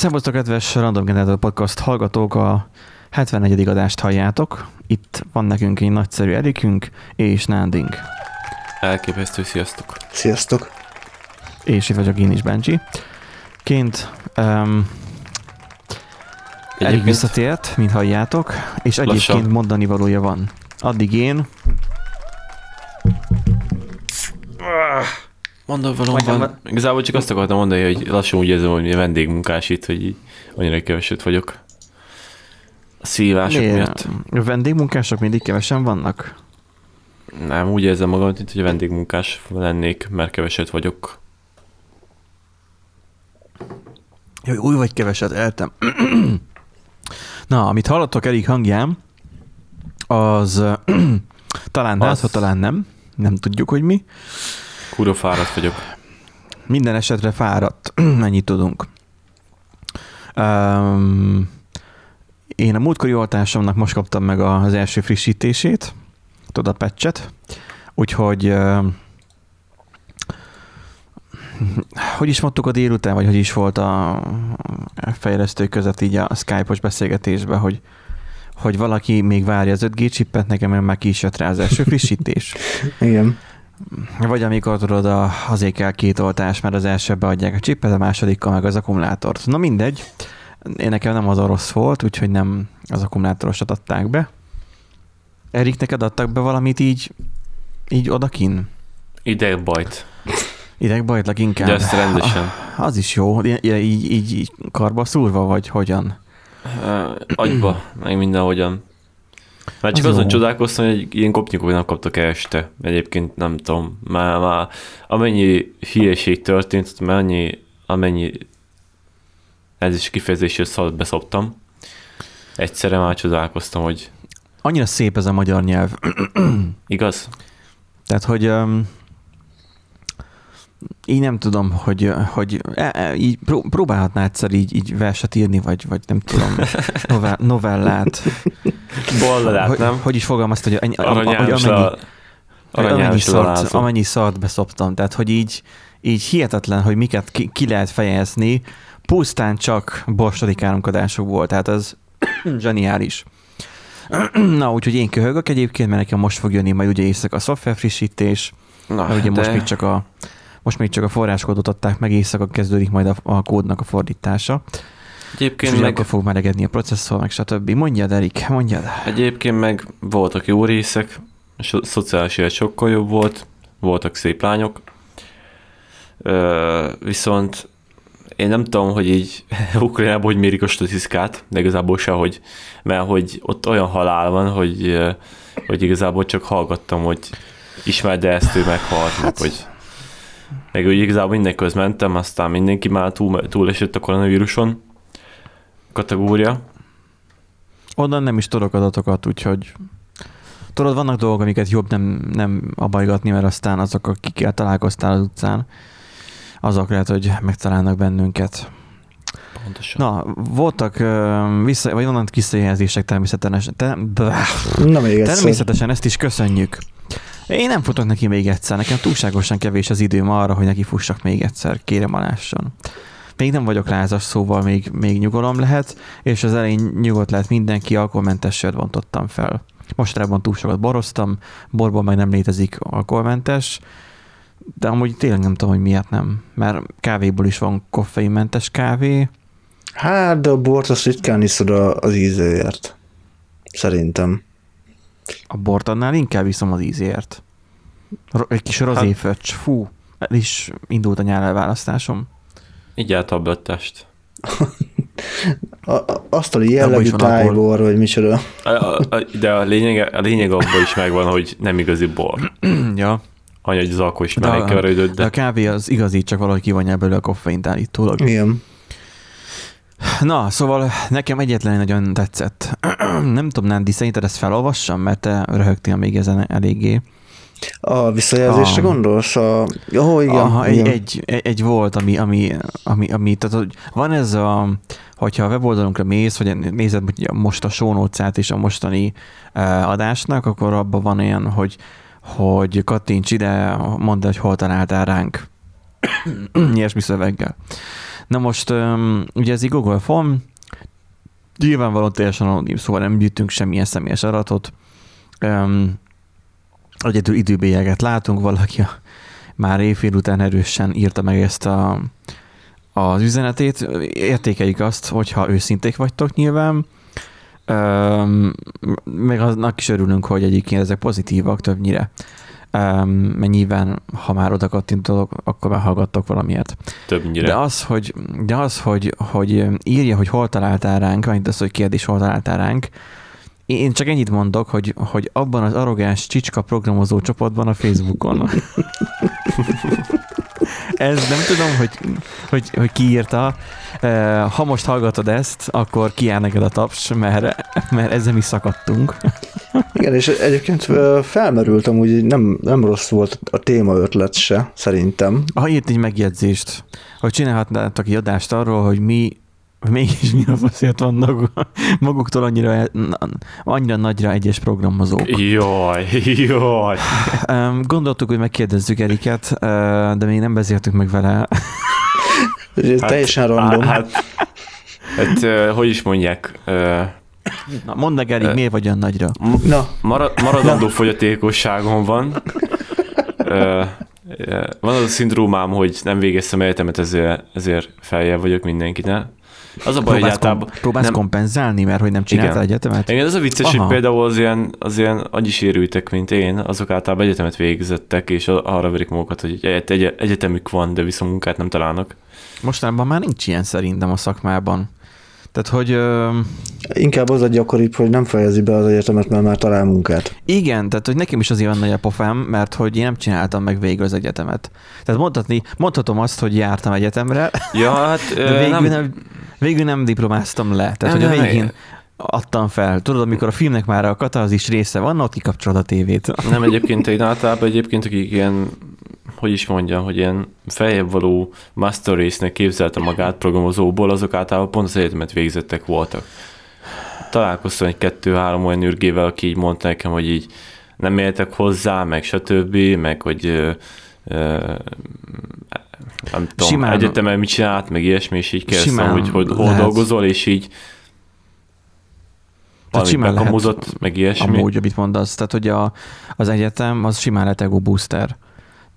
Szervusztok, kedves Random Generator Podcast hallgatók, a 74. adást halljátok. Itt van nekünk egy nagyszerű Erikünk és Nánding. Elképesztő, sziasztok. Sziasztok. És itt vagyok én is, Benji. Ként um, Erik visszatért, mint halljátok, és egyébként lassan. mondani valója van. Addig én... Mondom valóban. Igazából csak azt akartam mondani, hogy lassan úgy érzem, hogy vendégmunkás itt, hogy így annyira keveset vagyok. A szívások Miért? miatt. A vendégmunkások mindig kevesen vannak? Nem, úgy érzem magam, mint hogy vendégmunkás lennék, mert keveset vagyok. Jaj, új vagy keveset, eltem. Na, amit hallottok Erik hangján, az talán az... hát, talán nem. Nem tudjuk, hogy mi. Kurva fáradt vagyok. Minden esetre fáradt. Mennyit tudunk. Um, én a múltkori oltásomnak most kaptam meg az első frissítését, tudod a patchet, úgyhogy uh, hogy is mondtuk a délután, vagy hogy is volt a fejlesztő között így a Skype-os beszélgetésben, hogy hogy valaki még várja az 5G csippet, nekem már ki is jött rá az első frissítés. Igen. Vagy amikor tudod, a, azért kell két oltás, mert az első beadják a csippet, a másodikkal meg az akkumulátort. Na mindegy, én nekem nem az a rossz volt, úgyhogy nem az akkumulátorosat adták be. Erik, neked adtak be valamit így, így odakin? Idegbajt. Idegbajt leginkább? De ezt rendesen. Ah, az is jó, így, így, így karba szúrva, vagy hogyan? Uh, agyba, meg mindenhogyan. Mert csak az azon jó. csodálkoztam, hogy ilyen kopnyikok nem kaptak este. Egyébként nem tudom, már, már amennyi hülyeség történt, mennyi, amennyi ez is kifejezésről szalt beszoptam. Egyszerre már csodálkoztam, hogy... Annyira szép ez a magyar nyelv. Igaz? Tehát, hogy um, így nem tudom, hogy, hogy e, e, így próbálhatná egyszer így, így verset írni, vagy, vagy nem tudom, novell, novellát. Balladát, hogy, nem? Hogy is fogalmazt, hogy, annyi, hogy amennyi, amennyi, szart, amennyi szart beszoptam. Tehát, hogy így, így hihetetlen, hogy miket ki, ki lehet fejezni, pusztán csak borstodik álomkodások volt, tehát ez zseniális. Na, úgyhogy én köhögök egyébként, mert nekem most fog jönni majd ugye éjszaka a szoftver frissítés, Na, mert ugye de... most még csak a most még csak a forráskódot adták meg, éjszaka kezdődik majd a, a kódnak a fordítása. Egyébként és meg... akkor fog melegedni a processzor, meg stb. Mondjad, Erik, mondjad. Egyébként meg voltak jó részek, a szociális élet sokkal jobb volt, voltak szép lányok, Ö, viszont én nem tudom, hogy így Ukrajnában hogy mérik a statisztikát, de igazából hogy, mert hogy ott olyan halál van, hogy, hogy igazából csak hallgattam, hogy ismerd -e ezt, ő meghalt, hát, hogy meg úgy igazából mindenköz mentem, aztán mindenki már túl, túlesett a koronavíruson kategória. Onnan nem is tudok adatokat, úgyhogy tudod, vannak dolgok, amiket jobb nem, nem abajgatni, mert aztán azok, akikkel találkoztál az utcán, azok lehet, hogy megtalálnak bennünket. Pontosan. Na, voltak uh, vissza, vagy onnan visszajelzések természetesen. Te, Na, még természetesen ezt is köszönjük. Én nem futok neki még egyszer, nekem túlságosan kevés az időm arra, hogy neki fussak még egyszer, kérem alásson. Még nem vagyok lázas, szóval még, még nyugalom lehet, és az elején nyugodt lehet mindenki, alkoholmentes sört bontottam fel. Mostanában túl sokat boroztam, borban meg nem létezik alkoholmentes, de amúgy tényleg nem tudom, hogy miért nem. Mert kávéból is van koffeinmentes kávé. Hát, de a bort azt ritkán iszod az ízéért. Szerintem. A bort annál inkább viszom az ízért. Egy kis rozéföcs. Hát. Fú, el is indult a nyelvelválasztásom. Így a tablettest. asztali jellegű tájbor, vagy micsoda. A, a, a, de a lényeg, a lényeg abban is megvan, hogy nem igazi bor. ja. Anya, hogy az alkohol is. De... de a kávé az igazi, csak valahogy kivonja belőle a koffeint állítólag. Igen. Na, szóval nekem egyetlen nagyon tetszett. Nem tudom, Nandi, szerinted ezt felolvassam, mert te röhögtél még ezen eléggé. A visszajelzésre a... gondolsz? A... Oh, igen, Aha, igen. Egy, egy, egy, volt, ami, ami, ami, ami tehát hogy van ez a, hogyha a weboldalunkra mész, vagy nézed most a show és a mostani uh, adásnak, akkor abban van olyan, hogy, hogy kattints ide, mondd, hogy hol találtál ránk. Ilyesmi szöveggel. Na most, ugye egy Google Form, nyilvánvalóan teljesen anonim, szóval nem gyűjtünk semmilyen személyes adatot. Egyedül időbélyeget látunk, valaki már évfél után erősen írta meg ezt a, az üzenetét. Értékeljük azt, hogyha őszinték vagytok nyilván, meg annak is örülünk, hogy egyébként ezek pozitívak többnyire. Mert nyilván, ha már oda kattintok, akkor már hallgattok valamiért. Többnyire. De az, hogy, de az, hogy, hogy írja, hogy hol találtál ránk, vagy az, hogy kérdés, hol találtál ránk, én csak ennyit mondok, hogy, hogy abban az arrogáns csicska programozó csoportban a Facebookon. Ez nem tudom, hogy, hogy, hogy ki írta. Ha most hallgatod ezt, akkor kiáll neked a taps, mert, mert ezzel mi szakadtunk. Igen, és egyébként felmerült amúgy, nem, nem rossz volt a téma ötlet se, szerintem. Ha írt egy megjegyzést, hogy csinálhatnátok egy adást arról, hogy mi mégis mi a faszért vannak maguktól annyira, annyira nagyra egyes programozók. Jaj, jaj. Gondoltuk, hogy megkérdezzük Eriket, de még nem beszéltük meg vele. Hát, Teljesen random. Hát, hát, hogy is mondják, Na, mondd meg, Erik, miért vagy olyan nagyra? Na. Marad, maradandó Na. fogyatékosságom van. Van az a szindrómám, hogy nem végeztem egyetemet, ezért, ezért feljebb vagyok mindenkinek. Az a baj, próbálsz, hogy általában... Próbálsz nem... kompenzálni, mert hogy nem csináltál Igen. egyetemet? Igen, ez a vicces, Aha. hogy például az ilyen, az ilyen agyisérültek, mint én, azok általában egyetemet végzettek, és arra verik magukat, hogy egy, egy, egyetemük van, de viszont munkát nem találnak. Mostanában már nincs ilyen szerintem a szakmában. Tehát, hogy... Ö... Inkább az a gyakoribb, hogy nem fejezi be az egyetemet, mert már talál munkát. Igen, tehát hogy nekem is azért van nagy a pofám, mert hogy én nem csináltam meg végül az egyetemet. Tehát mondhatni, mondhatom azt, hogy jártam egyetemre, ja, hát, de végül nem... nem végül nem diplomáztam le. Tehát, nem, hogy a végén adtam fel. Tudod, amikor a filmnek már a katarzis része van, ott kikapcsolod a tévét. Nem egyébként, én általában egyébként, akik ilyen, hogy is mondjam, hogy ilyen feljebb való master race-nek képzelte magát programozóból, azok általában pont az egyetemet végzettek voltak. Találkoztam egy kettő-három olyan ürgével, aki így mondta nekem, hogy így nem éltek hozzá, meg stb., meg hogy ö, ö, nem tudom, simán, egyetemen mit csinált, meg ilyesmi, és így kérdeztem, hogy, hogy hol dolgozol, és így tehát simán lehet, meg ilyesmi. Amúgy, amit mondasz, tehát hogy a, az egyetem az simán lehet ego booster.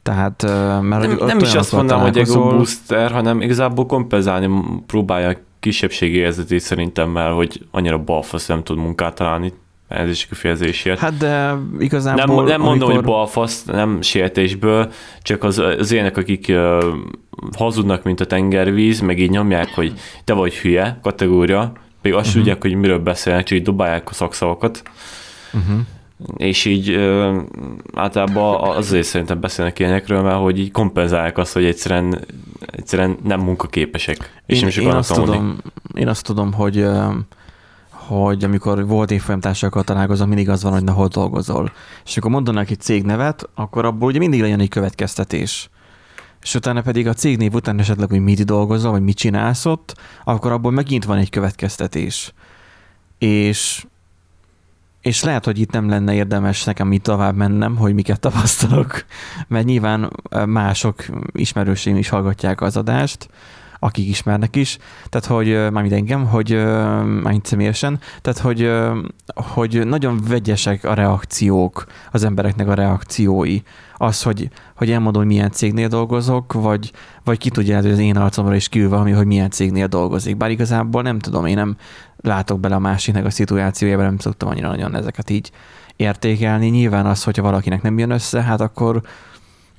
Tehát, mert nem, nem is azt mondanám, hogy ego booster, hanem igazából kompenzálni próbálja kisebbségi érzetét szerintem, mert hogy annyira balfasz nem tud munkát találni, ez is kifejezésért. Hát de igazából... Nem, nem mondom, amikor... hogy balfasz, nem sértésből, csak az, az ilyenek, akik uh, hazudnak, mint a tengervíz, meg így nyomják, hogy te vagy hülye kategória, még azt uh-huh. tudják, hogy miről beszélnek, csak így dobálják a szakszavakat. Uh-huh. És így uh, általában azért szerintem beszélnek ilyenekről, mert hogy így kompenzálják azt, hogy egyszerűen, egyszerűen nem munkaképesek. És én, nem én, azt tudom, én azt tudom, hogy hogy amikor volt évfolyamtársakkal találkozom, mindig az van, hogy na hol dolgozol. És amikor mondanak egy cégnevet, akkor abból ugye mindig legyen egy következtetés. És utána pedig a cégnév után esetleg, hogy mit dolgozol, vagy mit csinálsz ott, akkor abból megint van egy következtetés. És, és lehet, hogy itt nem lenne érdemes nekem itt tovább mennem, hogy miket tapasztalok, mert nyilván mások ismerőseim is hallgatják az adást, akik ismernek is, tehát hogy mármint engem, hogy mármint személyesen, tehát hogy, hogy nagyon vegyesek a reakciók, az embereknek a reakciói. Az, hogy, hogy elmondom, hogy milyen cégnél dolgozok, vagy, vagy ki tudja, hogy az én arcomra is kül valami, hogy milyen cégnél dolgozik. Bár igazából nem tudom, én nem látok bele a másiknek a szituációjába, nem szoktam annyira nagyon ezeket így értékelni. Nyilván az, hogyha valakinek nem jön össze, hát akkor,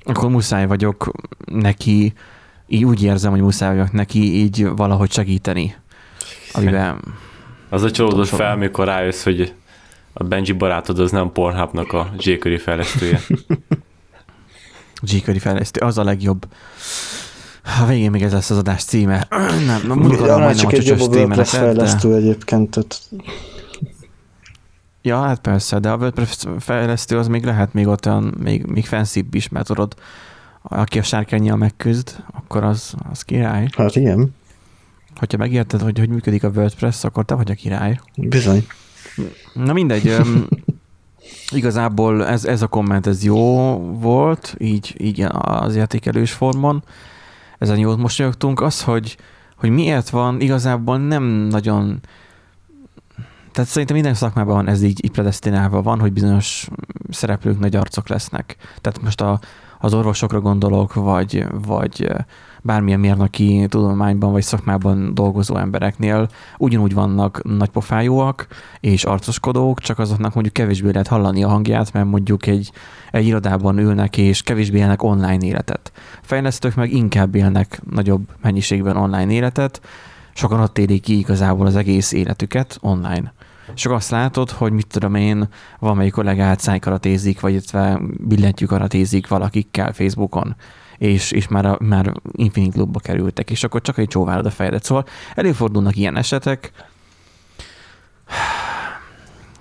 akkor muszáj vagyok neki így úgy érzem, hogy muszáj vagyok neki így valahogy segíteni. Amiben... Az a csalódott fel, mikor rájössz, hogy a Benji barátod az nem Pornhubnak a jQuery fejlesztője. jQuery fejlesztő, az a legjobb. A végén még ez lesz az adás címe. Nem, mondjuk arra majdnem csak a egy jobb WordPress fejlesztő egyébként. Tehát... Ja, hát persze, de a WordPress fejlesztő az még lehet még ott olyan, még, még fancybb is, mert tudod, aki a sárkányjal megküzd, akkor az, az király. Hát igen. Hogyha megérted, hogy hogy működik a WordPress, akkor te vagy a király. Bizony. Na mindegy, igazából ez, ez a komment, ez jó volt, így, így az értékelős formon. Ezen jót mosolyogtunk. Az, hogy, hogy miért van, igazából nem nagyon tehát szerintem minden szakmában van ez így, így predestinálva van, hogy bizonyos szereplők nagy arcok lesznek. Tehát most a, az orvosokra gondolok, vagy, vagy bármilyen mérnöki tudományban vagy szakmában dolgozó embereknél ugyanúgy vannak nagypofájúak és arcoskodók, csak azoknak mondjuk kevésbé lehet hallani a hangját, mert mondjuk egy, egy irodában ülnek és kevésbé élnek online életet. Fejlesztők meg inkább élnek nagyobb mennyiségben online életet, sokan ott élik ki igazából az egész életüket online. Csak azt látod, hogy mit tudom én, valamelyik kollégát szájkaratézik, vagy illetve billentyű karatézik valakikkel Facebookon és, és már, a, már Infinite Clubba kerültek, és akkor csak egy csóválod a fejedet. Szóval előfordulnak ilyen esetek.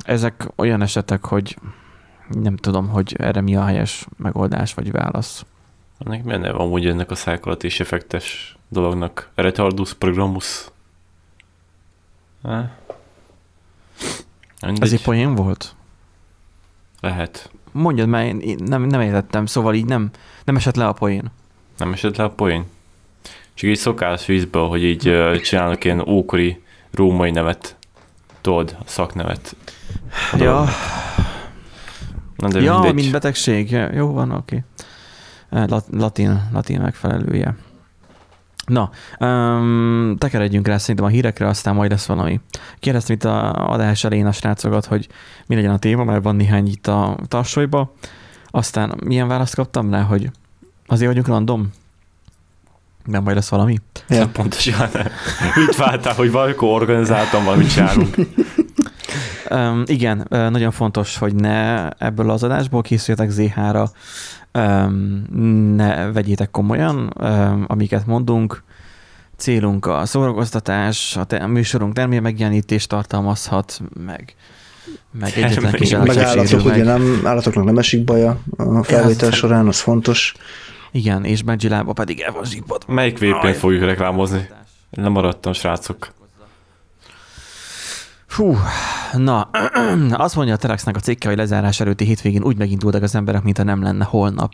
Ezek olyan esetek, hogy nem tudom, hogy erre mi a helyes megoldás vagy válasz. Ennek benne van amúgy ennek a szájkolatés effektes dolognak? Retardus programus? Ez egy poén volt? Lehet. Mondjad, mert én nem, nem értettem, szóval így nem, nem esett le a poén. Nem esett le a poén? Csak így szokás vízből, hogy így uh, csinálnak ilyen ókori római nevet, tudod, a szaknevet. Ja. Na de ja, mindegy. mint betegség. Jó van, oké. Okay. Latin, latin megfelelője. Na, um, tekeredjünk rá szerintem a hírekre, aztán majd lesz valami. Kérdeztem itt a adás elején a srácokat, hogy mi legyen a téma, mert van néhány itt a tarsolyba. Aztán milyen választ kaptam rá, hogy azért vagyunk random? Nem majd lesz valami? Ja. Pontosan. Mit vártál, hogy valamikor organizáltam valamit csinálunk? Um, igen, nagyon fontos, hogy ne ebből az adásból készüljetek ZH-ra, um, ne vegyétek komolyan, um, amiket mondunk. Célunk a szórakoztatás, a, te- a műsorunk termél megjelenítést tartalmazhat, meg meg egyetlen kis Meg állatok, ugye nem, állatoknak nem esik baja a felvétel ja, során, az fontos. Igen, és Benjilába pedig el van zsibod. Melyik vp fogjuk reklámozni? Nem maradtam, srácok. Fú, na, azt mondja a Telexnek a cikke, hogy lezárás előtti hétvégén úgy megindultak az emberek, mintha nem lenne holnap.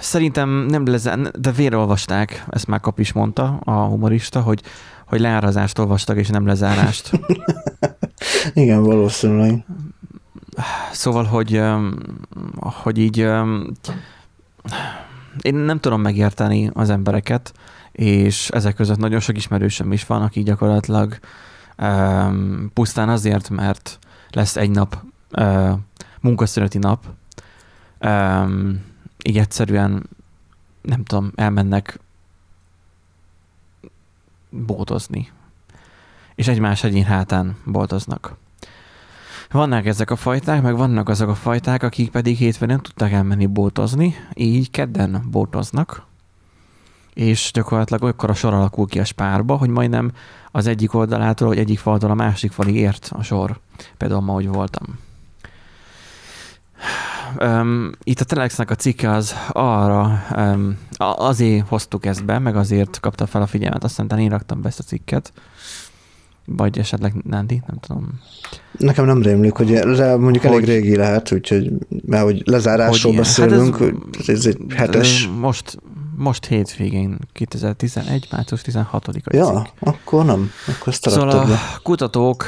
Szerintem nem lezár, de vérolvasták, ezt már Kap is mondta, a humorista, hogy, hogy leárazást olvastak, és nem lezárást. Igen, valószínűleg. Szóval, hogy, hogy így én nem tudom megérteni az embereket, és ezek között nagyon sok ismerősöm is van, aki gyakorlatilag pusztán azért, mert lesz egy nap munkaszüneti nap, így egyszerűen nem tudom, elmennek boltozni. És egymás egyén hátán boltoznak. Vannak ezek a fajták, meg vannak azok a fajták, akik pedig hétfőn nem tudtak elmenni bótozni, így kedden bótoznak, és gyakorlatilag olykor a sor alakul ki a spárba, hogy majdnem az egyik oldalától, vagy egyik faltól a másik falig ért a sor. Például ma, hogy voltam. Um, itt a Telexnek a cikke az arra, um, azért hoztuk ezt be, meg azért kapta fel a figyelmet, aztán én raktam be ezt a cikket, vagy esetleg Nandi, nem tudom. Nekem nem rémlik, hogy de mondjuk hogy, elég régi lehet, úgyhogy, mert hogy lezárásról hogy beszélünk, hát ez, ez egy hetes. Most, most hétvégén, 2011. március 16-a Ja, cikk. akkor nem, akkor ezt Szóval a be. kutatók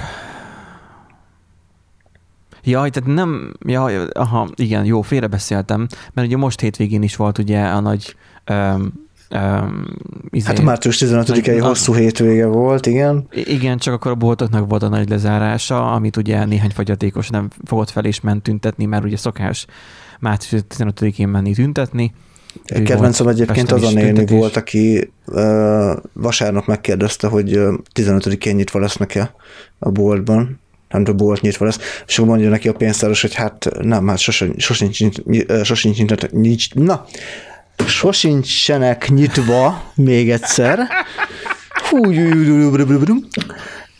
Ja, tehát nem, ja, aha, igen, jó, félrebeszéltem, mert ugye most hétvégén is volt ugye a nagy um, Um, izé, hát március 15-i hosszú hétvége volt, igen. Igen, csak akkor a boltoknak volt a nagy lezárása, amit ugye néhány fogyatékos nem fogott fel és ment tüntetni, mert ugye szokás március 15-én menni tüntetni. Kedvencem egyébként az a néni volt, aki uh, vasárnap megkérdezte, hogy uh, 15-én nyitva lesznek-e a boltban nem a bolt nyitva lesz, és akkor mondja neki a pénztáros, hogy hát nem, hát sosincs, sosincs, sosincs, nincs, na, sosincsenek nyitva még egyszer. Hú,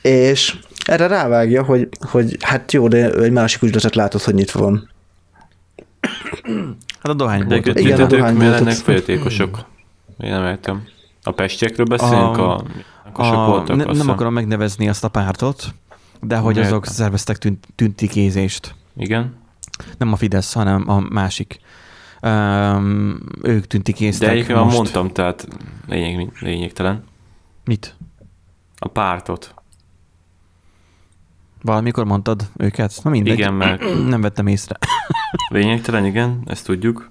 és erre rávágja, hogy, hogy hát jó, de egy másik üzletet látod, hogy nyitva van. Hát a dohányból. De Igen, a dohányból. lennek folyatékosok? Én nem értem. A pestiekről beszélünk? A, a, a, voltak, ne, nem akarom megnevezni azt a pártot, de hogy azok szerveztek tűnt, tüntikézést. Igen. Nem a Fidesz, hanem a másik um, ők tűntik észtek. De egyébként most. mondtam, tehát lényeg, lényegtelen. Mit? A pártot. Valamikor mondtad őket? Na mindegy. Igen, mert... Nem vettem észre. Lényegtelen, igen, ezt tudjuk.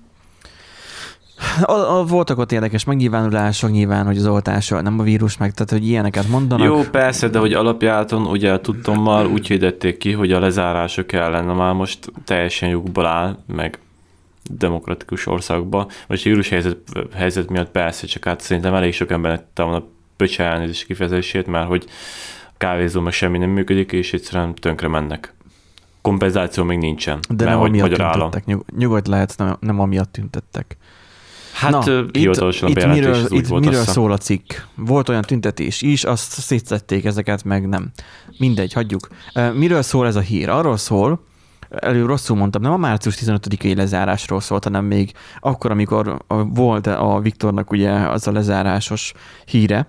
A, a, voltak ott érdekes megnyilvánulások nyilván, hogy az oltással nem a vírus meg, tehát hogy ilyeneket mondanak. Jó, persze, de hogy alapjáton ugye a tudtommal úgy hirdették ki, hogy a lezárások ellen már most teljesen jogból áll, meg demokratikus országban. Most a vírus helyzet, helyzet miatt persze, csak hát szerintem elég sok embernek volna pöcse elnézés kifejezését, mert hogy a kávézó meg semmi nem működik, és egyszerűen tönkre mennek. Kompenzáció még nincsen. De nem amiatt tüntettek, nyug, nyugodt lehet, nem, nem amiatt tüntettek. Hát Na, itt, itt, miről, itt miről szól a cikk? Volt olyan tüntetés is, azt szétszették ezeket, meg nem. Mindegy, hagyjuk. Miről szól ez a hír? Arról szól, elő rosszul mondtam, nem a március 15-i lezárásról szólt, hanem még akkor, amikor volt a Viktornak ugye az a lezárásos híre,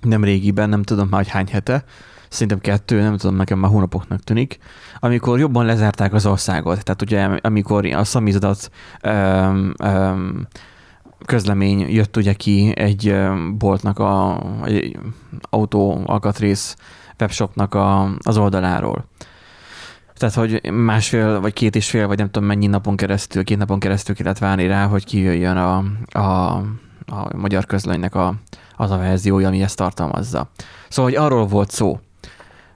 nem régiben, nem tudom már, hogy hány hete, szerintem kettő, nem tudom, nekem már hónapoknak tűnik, amikor jobban lezárták az országot. Tehát ugye, amikor a szamizdat um, um, közlemény jött ugye ki egy boltnak a egy autó alkatrész webshopnak a, az oldaláról. Tehát, hogy másfél, vagy két és fél, vagy nem tudom mennyi napon keresztül, két napon keresztül kellett várni rá, hogy kijöjjön a, a, a magyar közlönynek a, az a verziója, ami ezt tartalmazza. Szóval, hogy arról volt szó.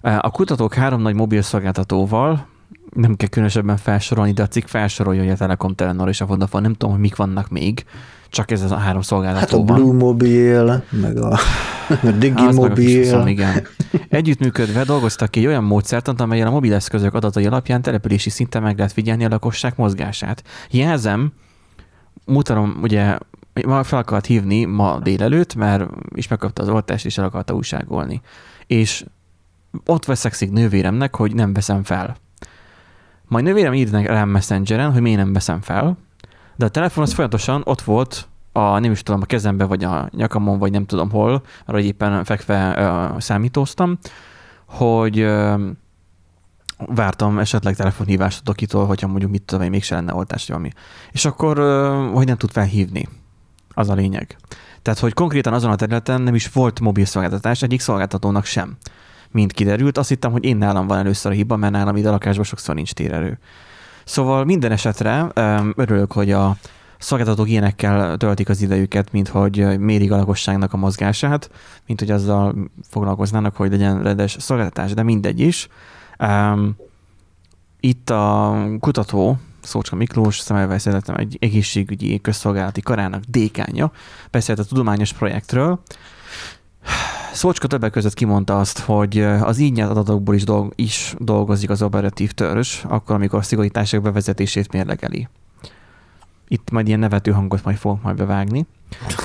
A kutatók három nagy mobil szolgáltatóval, nem kell különösebben felsorolni, de a cikk felsorolja, hogy a Telekom, Telenor és a Vodafone, nem tudom, hogy mik vannak még, csak ez a három szolgáltató Hát a Blue Mobile, meg a, a Digi Mobile. igen. Együttműködve dolgoztak ki egy olyan módszertant, amelyen a mobileszközök adatai alapján települési szinten meg lehet figyelni a lakosság mozgását. Jelzem, mutatom, ugye fel akart hívni ma délelőtt, mert is megkapta az oltást, és el akarta újságolni. És ott veszekszik nővéremnek, hogy nem veszem fel. Majd nővérem írt rám messengeren, hogy miért nem veszem fel, de a telefon az folyamatosan ott volt a, nem is tudom, a kezembe, vagy a nyakamon, vagy nem tudom hol, arra éppen fekve uh, számítóztam, hogy uh, vártam esetleg telefonhívást a dokitól, hogyha mondjuk mit tudom, mégse lenne oltás, vagy valami. És akkor, uh, hogy nem tud felhívni. Az a lényeg. Tehát, hogy konkrétan azon a területen nem is volt mobil szolgáltatás, egyik szolgáltatónak sem. Mint kiderült, azt hittem, hogy én nálam van először a hiba, mert nálam ide a lakásban sokszor nincs térerő. Szóval minden esetre örülök, hogy a szolgáltatók ilyenekkel töltik az idejüket, mint hogy mérik a lakosságnak a mozgását, mint hogy azzal foglalkoznának, hogy legyen rendes szolgáltatás, de mindegy is. Itt a kutató, Szócska Miklós, Szemelweis Egyetem egy egészségügyi közszolgálati karának dékánya beszélt a tudományos projektről, Szócska többek között kimondta azt, hogy az így nyert adatokból is, dolg, is dolgozik az operatív törzs, akkor, amikor a szigorítások bevezetését mérlegeli. Itt majd ilyen nevető hangot majd fogok majd bevágni.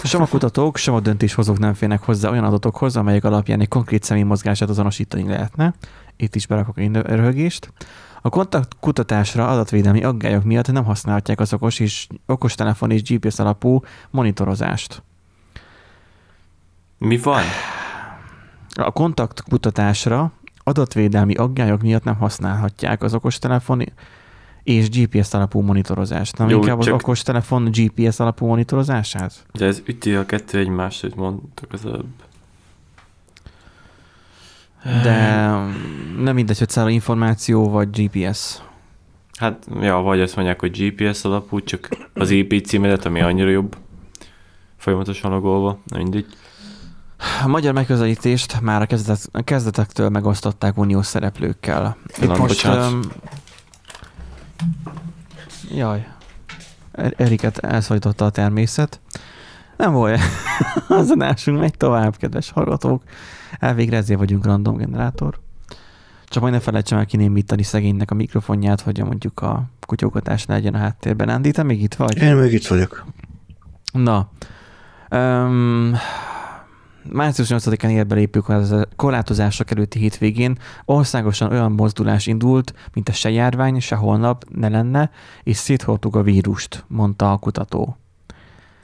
Sem a kutatók, sem a döntéshozók nem férnek hozzá olyan adatokhoz, amelyek alapján egy konkrét személy mozgását azonosítani lehetne. Itt is berakok egy röhögést. A kontakt kutatásra adatvédelmi aggályok miatt nem használhatják az okos és okostelefon és GPS alapú monitorozást. Mi van? A kontaktkutatásra adatvédelmi aggályok miatt nem használhatják az okostelefon és GPS alapú monitorozást. Nem Jó, inkább az okostelefon GPS alapú monitorozását? De ez üti a kettő egymást, hogy mondtak az előbb. De nem mindegy, hogy száll információ vagy GPS. Hát, ja, vagy azt mondják, hogy GPS alapú, csak az IP címedet, ami annyira jobb, folyamatosan logolva, mindegy. A magyar megközelítést már a, kezdet, a kezdetektől megosztották uniós szereplőkkel. Itt most... Um, jaj. Er- Eriket elszólította a természet. Nem volt. Az adásunk megy tovább, kedves hallgatók. Elvégre ezért vagyunk random generátor. Csak majd ne felejtsem el kinémítani szegénynek a mikrofonját, hogy mondjuk a kutyókatás legyen a háttérben. Andi, te még itt vagy? Én még itt vagyok. Na. Um, március 8-án életbe lépő korlátozások előtti hétvégén országosan olyan mozdulás indult, mint a se járvány, se holnap ne lenne, és széthordtuk a vírust, mondta a kutató.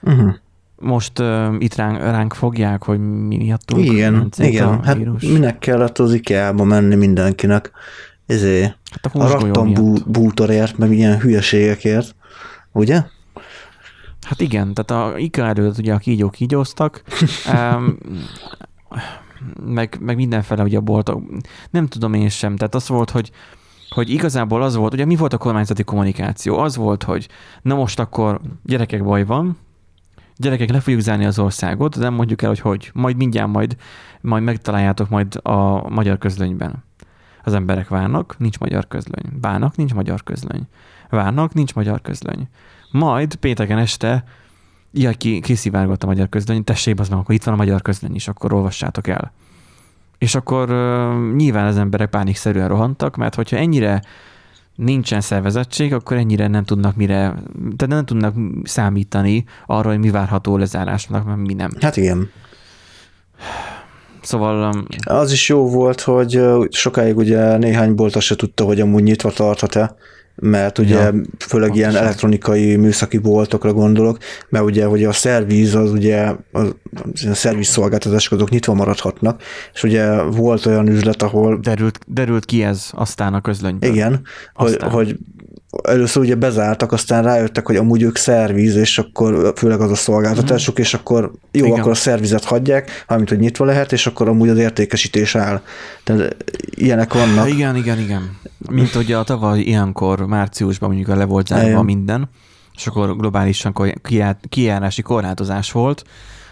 Uh-huh. Most uh, itt ránk, ránk fogják, hogy mi miattunk Igen, igen. A hát vírus. minek kellett az IKEA-ba menni mindenkinek? Ezé, hát a, a rattan bú, bútorért, meg ilyen hülyeségekért, ugye? Hát igen, tehát a IKA előtt ugye a kígyók kígyóztak, um, meg, meg mindenfele ugye a boltok. Nem tudom én sem, tehát az volt, hogy hogy igazából az volt, ugye mi volt a kormányzati kommunikáció? Az volt, hogy na most akkor gyerekek baj van, gyerekek le fogjuk zárni az országot, de nem mondjuk el, hogy hogy. Majd mindjárt majd, majd megtaláljátok majd a magyar közlönyben. Az emberek várnak, nincs magyar közlöny. Várnak, nincs magyar közlöny. Várnak, nincs magyar közlöny. Majd pénteken este ilyen ki, kiszivárgott a magyar közlöny, tessék az meg, akkor itt van a magyar közlöny is, akkor olvassátok el. És akkor uh, nyilván az emberek pánikszerűen rohantak, mert hogyha ennyire nincsen szervezettség, akkor ennyire nem tudnak mire, tehát nem tudnak számítani arra, hogy mi várható lezárásnak, mert mi nem. Hát igen. Szóval... Az is jó volt, hogy sokáig ugye néhány bolt se tudta, hogy amúgy nyitva tarthat-e mert ugye ja, főleg ilyen elektronikai műszaki boltokra gondolok, mert ugye hogy a szerviz az ugye a, a szerviz szolgáltatások azok nyitva maradhatnak, és ugye volt olyan üzlet, ahol... Derült, derült ki ez aztán a közlönyben. Igen, aztán. hogy, hogy először ugye bezártak, aztán rájöttek, hogy amúgy ők szerviz, és akkor főleg az a szolgáltatásuk, mm. és akkor jó, igen. akkor a szervizet hagyják, amint hogy nyitva lehet, és akkor amúgy az értékesítés áll. Tehát ilyenek vannak. Igen, igen, igen. Mint hogy a tavaly ilyenkor, márciusban mondjuk le volt zárva minden, és akkor globálisan kijárási korlátozás volt,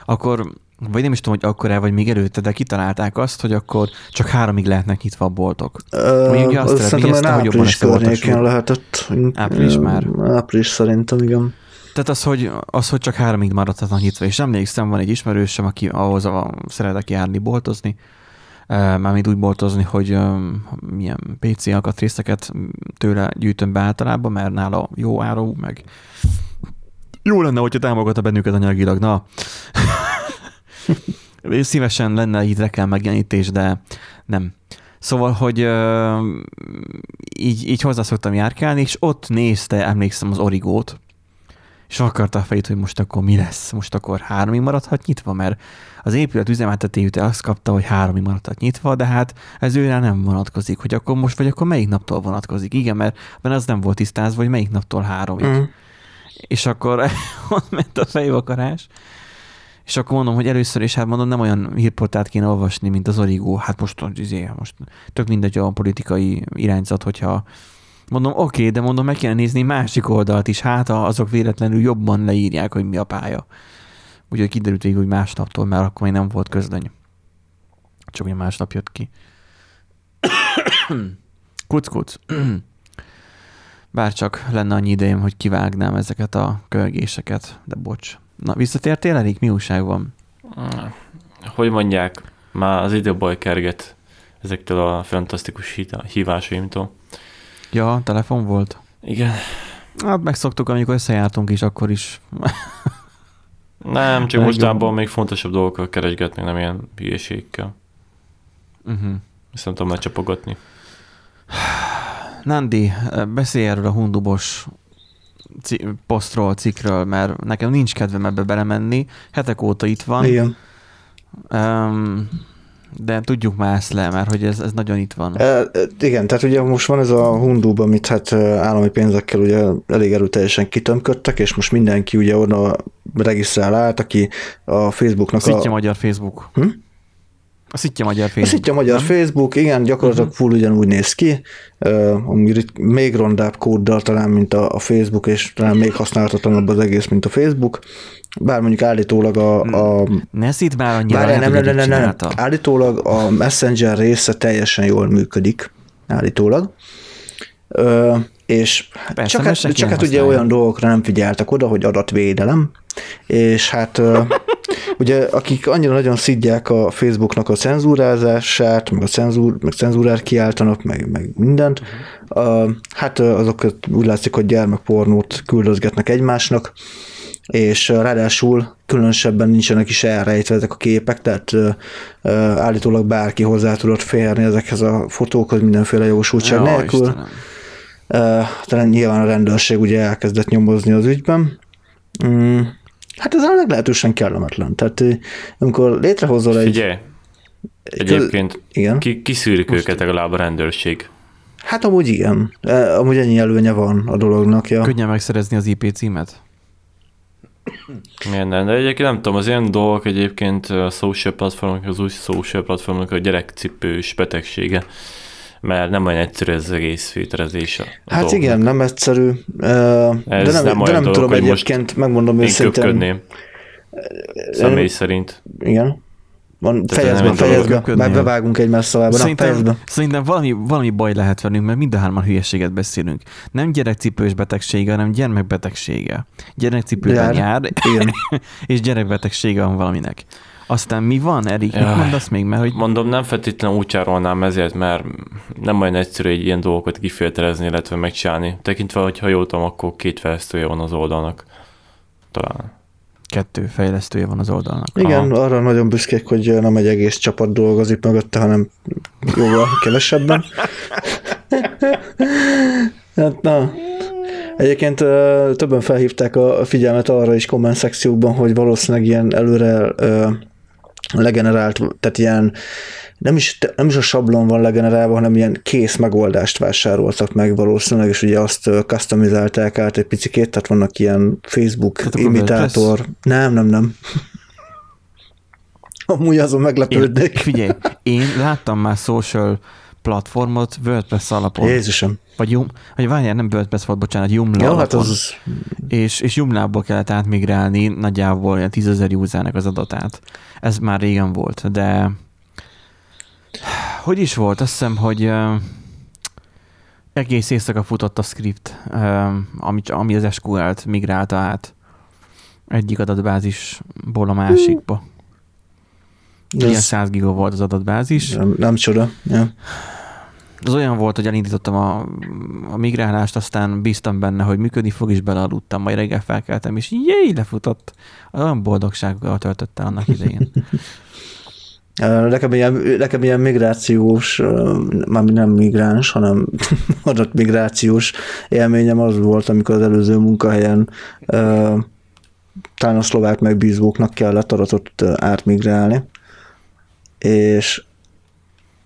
akkor vagy nem is tudom, hogy akkor el, vagy még előtte, de kitalálták azt, hogy akkor csak háromig lehetnek nyitva a boltok. Mondjuk azt szerintem hogy jobban környékén lehetett. Április már? Április szerintem, igen. Tehát az, hogy, az, hogy csak háromig maradhatnak nyitva, és emlékszem, van egy ismerősöm, aki ahhoz a, szeretek járni boltozni, mármint úgy boltozni, hogy milyen PC alkatrészeket tőle gyűjtöm be általában, mert nála jó áru, meg jó lenne, hogyha támogatta bennünket anyagilag, na. Szívesen lenne így reklám megjelenítés, de nem. Szóval, hogy uh, így, így hozzászoktam járkálni, és ott nézte, emlékszem, az origót, és akarta a fejét, hogy most akkor mi lesz, most akkor háromig maradhat nyitva, mert az épület üzemeltetőjüte azt kapta, hogy háromig maradhat nyitva, de hát ez őre nem vonatkozik, hogy akkor most, vagy akkor melyik naptól vonatkozik. Igen, mert, mert az nem volt tisztázva, hogy melyik naptól háromig. Mm. És akkor ott ment a fejvakarás, és akkor mondom, hogy először is, hát mondom, nem olyan hírportát kéne olvasni, mint az Origo. Hát most, izé, most tök mindegy a politikai irányzat, hogyha mondom, oké, okay, de mondom, meg kéne nézni másik oldalt is, hát azok véletlenül jobban leírják, hogy mi a pálya. Úgyhogy kiderült végül, hogy másnaptól, mert akkor még nem volt közlöny. Csak ugye másnap jött ki. kuc, kuc. Bár csak lenne annyi idejém, hogy kivágnám ezeket a kölgéseket, de bocs. Na, visszatértél, Erik? Mi újság van? Hogy mondják, már az időbaj kerget ezektől a fantasztikus hívásaimtól. Ja, telefon volt? Igen. Hát megszoktuk, amikor összejártunk is, akkor is. nem, csak mostában még fontosabb dolgokkal keresgetni, nem ilyen hülyeségekkel. Uh-huh. Ezt nem tudom megcsapogatni. Nandi, beszélj erről a hundubos posztról, cikkről, mert nekem nincs kedvem ebbe belemenni. Hetek óta itt van. Igen. Um, de tudjuk már ezt le, mert hogy ez, ez nagyon itt van. E, igen, tehát ugye most van ez a hundub, amit hát állami pénzekkel ugye elég erőteljesen kitömködtek, és most mindenki ugye oda regisztrál át, aki a Facebooknak a... Szitja magyar Facebook. Hm? A Szitja Magyar Facebook. A Szitja Magyar Facebook, igen, gyakorlatilag uh-huh. full ugyanúgy néz ki, uh, még rondább kóddal talán, mint a, a Facebook, és talán még használhatótlanabb az egész, mint a Facebook. Bár mondjuk állítólag a... a ne szít már annyira, bár nem, nem, nem, nem, nem, Állítólag a Messenger része teljesen jól működik, állítólag. Uh, és Persze, csak, hát, csak hát ugye olyan dolgokra nem figyeltek oda, hogy adatvédelem, és hát ugye akik annyira nagyon szidják a Facebooknak a cenzúrázását, meg a cenzúr, meg cenzúrát kiáltanak, meg, meg mindent, uh-huh. hát azok úgy látszik, hogy gyermekpornót küldözgetnek egymásnak, és ráadásul különösebben nincsenek is elrejtve ezek a képek, tehát uh, állítólag bárki hozzá tudott férni ezekhez a fotókhoz mindenféle jogosultság ja, nélkül. Istenem. Talán nyilván a rendőrség ugye elkezdett nyomozni az ügyben. Mm, Hát ez a meglehetősen kellemetlen. Tehát amikor létrehozol egy... Figyelj, egyébként igen? Ki, kiszűrik Most őket legalább a rendőrség. Hát amúgy igen. Amúgy ennyi előnye van a dolognak. Ja. Könnyen megszerezni az IP címet? Milyen nem, de egyébként nem tudom, az ilyen dolgok egyébként a social platformok, az új social platformok a gyerekcipős betegsége mert nem olyan egyszerű ez az egész filterezés. A hát dolgok. igen, nem egyszerű, de nem, nem, de nem dolog, tudom egyébként, megmondom őszintén. Személy szerint. Igen. Van, fejezd be, fejezd be, már bevágunk egymás szavába. Szerintem, Na, szerintem valami, valami baj lehet velünk, mert mind a hárman hülyeséget beszélünk. Nem gyerekcipős betegsége, hanem gyermekbetegsége. Gyerekcipőben jár, jár és gyerekbetegsége van valaminek. Aztán mi van, Erik? Ja, mondasz még? Mert, hogy... Mondom, nem feltétlenül úgy csárolnám ezért, mert nem olyan egyszerű egy ilyen dolgokat kifilterezni, illetve megcsinálni. Tekintve, hogy ha jól tudom, akkor két fejlesztője van az oldalnak. Talán. Kettő fejlesztője van az oldalnak. Igen, Aha. arra nagyon büszkék, hogy nem egy egész csapat dolgozik mögötte, hanem jóval kevesebben. hát, na, Egyébként többen felhívták a figyelmet arra is komment szekciókban, hogy valószínűleg ilyen előre legenerált, tehát ilyen nem is, nem is a sablon van legenerálva, hanem ilyen kész megoldást vásároltak meg valószínűleg, és ugye azt customizálták át egy picikét, tehát vannak ilyen Facebook tehát imitátor. Nem, nem, nem. Amúgy azon meglepődnék. Én, figyelj, én láttam már social platformot WordPress alapon. Jézusom. Vagy, Jum, vagy várjál, nem WordPress volt, bocsánat, Joomla ja, hát az... És, és Joomla-ból kellett átmigrálni nagyjából ilyen tízezer usernek az adatát. Ez már régen volt, de hogy is volt? Azt hiszem, hogy uh, egész éjszaka futott a script, uh, ami, ami az SQL-t migrálta át egyik adatbázisból a másikba. Ilyen 100 giga volt az adatbázis. Nem, nem csoda. Ja. Az olyan volt, hogy elindítottam a, a migrálást, aztán bíztam benne, hogy működni fog, és belealudtam, majd reggel felkeltem, és jéj, lefutott. Olyan boldogsággal töltötte annak idején. Nekem ilyen, nekem ilyen migrációs, már nem migráns, hanem adott migrációs élményem az volt, amikor az előző munkahelyen talán a szlovák megbízóknak kellett adatot átmigrálni, és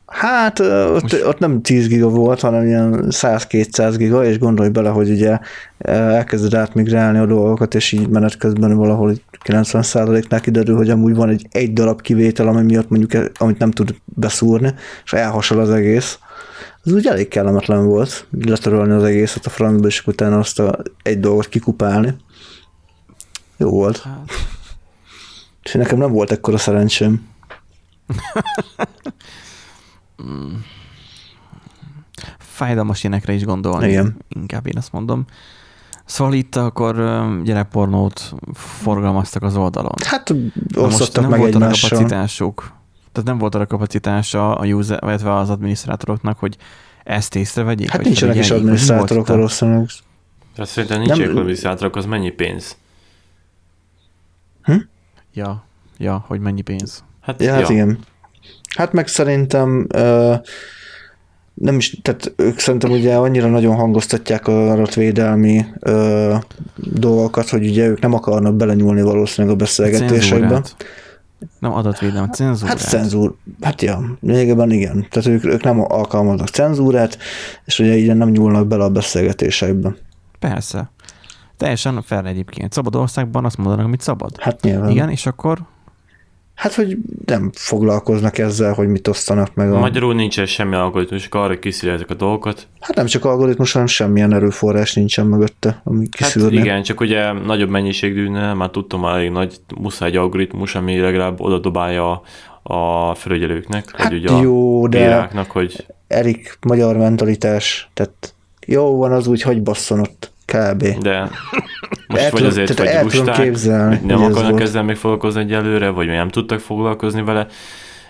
Hát ott, ott nem 10 giga volt, hanem ilyen 100-200 giga, és gondolj bele, hogy ugye elkezded átmigrálni a dolgokat, és így menet közben valahol 90%-nál kiderül, hogy amúgy van egy, egy darab kivétel, ami miatt mondjuk, e, amit nem tud beszúrni, és elhasal az egész. Ez úgy elég kellemetlen volt, letörölni az egészet a francba, és utána azt a egy dolgot kikupálni. Jó volt. Hát. És nekem nem volt ekkora szerencsém. Fájdalmas ilyenekre is gondolni. Igen. Inkább én azt mondom. Szóval itt akkor gyerekpornót forgalmaztak az oldalon. Hát osztottak nem meg volt arra kapacitásuk. Tehát nem volt arra kapacitása a user, vagy az adminisztrátoroknak, hogy ezt észrevegyék? Hát nincsenek is adminisztrátorok valószínűleg. Tehát szerintem nincs nem... adminisztrátorok, az mennyi pénz? Hm? Ja, ja, hogy mennyi pénz. Hát, ja, hát igen. Hát meg szerintem nem is, tehát ők szerintem ugye annyira nagyon hangoztatják a adatvédelmi ö, dolgokat, hogy ugye ők nem akarnak belenyúlni valószínűleg a beszélgetésekbe. Nem adatvédelem, cenzúrát. Hát cenzúr, hát ja, lényegében igen. Tehát ők, ők nem alkalmaznak cenzúrát, és ugye így nem nyúlnak bele a beszélgetésekbe. Persze. Teljesen fel egyébként. Szabad országban azt mondanak, amit szabad. Hát nyilván. Igen, és akkor Hát, hogy nem foglalkoznak ezzel, hogy mit osztanak meg. A... Magyarul nincsen semmi algoritmus, csak arra kiszűri ezek a dolgokat. Hát nem csak algoritmus, hanem semmilyen erőforrás nincsen mögötte, ami kiszűrne. Hát igen, csak ugye nagyobb dűne, már tudtam már elég nagy, muszáj egy algoritmus, ami legalább oda dobálja a felügyelőknek, hát vagy ugye jó, a bíráknak, hogy... Erik, magyar mentalitás, tehát jó van az úgy, hogy basszon ott. Kb. De most el vagy azért, vagy lusták, képzelni, nem akarnak ezzel még foglalkozni egyelőre, vagy nem tudtak foglalkozni vele,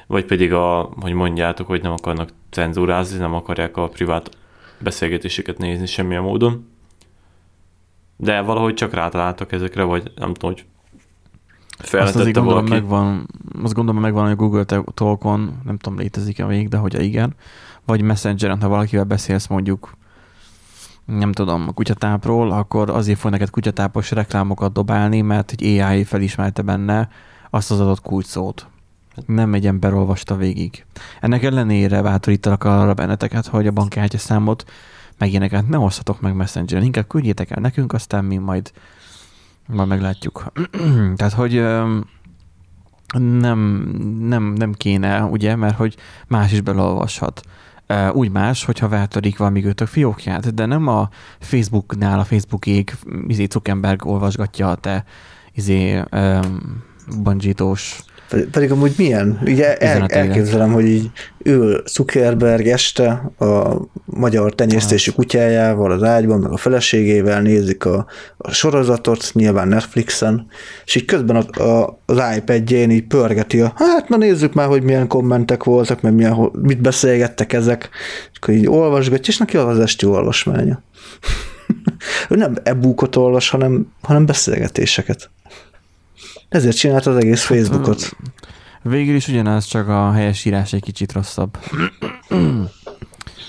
vagy pedig, a, hogy mondjátok, hogy nem akarnak cenzúrázni, nem akarják a privát beszélgetéseket nézni semmilyen módon. De valahogy csak rátaláltak ezekre, vagy nem tudom, hogy azt azért gondolom valaki. megvan, azt gondolom megvan, hogy a Google Talkon, nem tudom létezik-e még, de hogy igen, vagy Messengeren, ha valakivel beszélsz mondjuk nem tudom, a kutyatápról, akkor azért fog neked kutyatápos reklámokat dobálni, mert egy AI felismerte benne azt az adott kulcsszót. Nem egy ember olvasta végig. Ennek ellenére bátorítalak arra benneteket, hogy a bankkártya számot meg ilyeneket ne osztatok meg Messengeren, inkább küldjétek el nekünk, aztán mi majd Majd meglátjuk. Tehát, hogy nem, nem, nem kéne, ugye, mert hogy más is belolvashat. Úgy más, hogyha váltodik valami a fiókját, de nem a Facebooknál, a Facebookig izé Zuckerberg olvasgatja a te izé, um, bandzsítós pedig, amúgy milyen? Ugye el, elképzelem, hogy így ül Zuckerberg este a magyar tenyésztési hát. kutyájával az ágyban, meg a feleségével nézik a, a sorozatot, nyilván Netflixen, és így közben a, a, az iPad-jén így pörgeti a, hát na nézzük már, hogy milyen kommentek voltak, meg milyen, mit beszélgettek ezek, és akkor így olvasgatja, és neki az az esti olvasmánya. ő nem e-bookot olvas, hanem, hanem beszélgetéseket. Ezért csinált az egész hát, Facebookot. Végül is ugyanaz, csak a helyes írás egy kicsit rosszabb.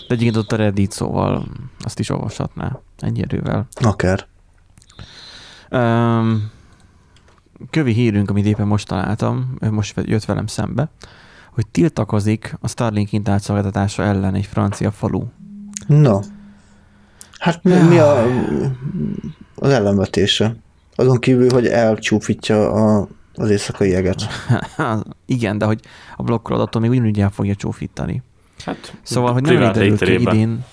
De egyébként ott a Reddit, szóval azt is olvashatná ennyi erővel. Akár. Um, kövi hírünk, amit éppen most találtam, most jött velem szembe, hogy tiltakozik a Starlink internetszolgáltatása ellen egy francia falu. No. Hát mi, mi a, az ellenvetése? Azon kívül, hogy elcsúfítja a, az éjszakai jeget. Igen, de hogy a blokkoladattól még ugyanúgy el fogja csúfítani. Hát, szóval, hogy nem derült ki idén.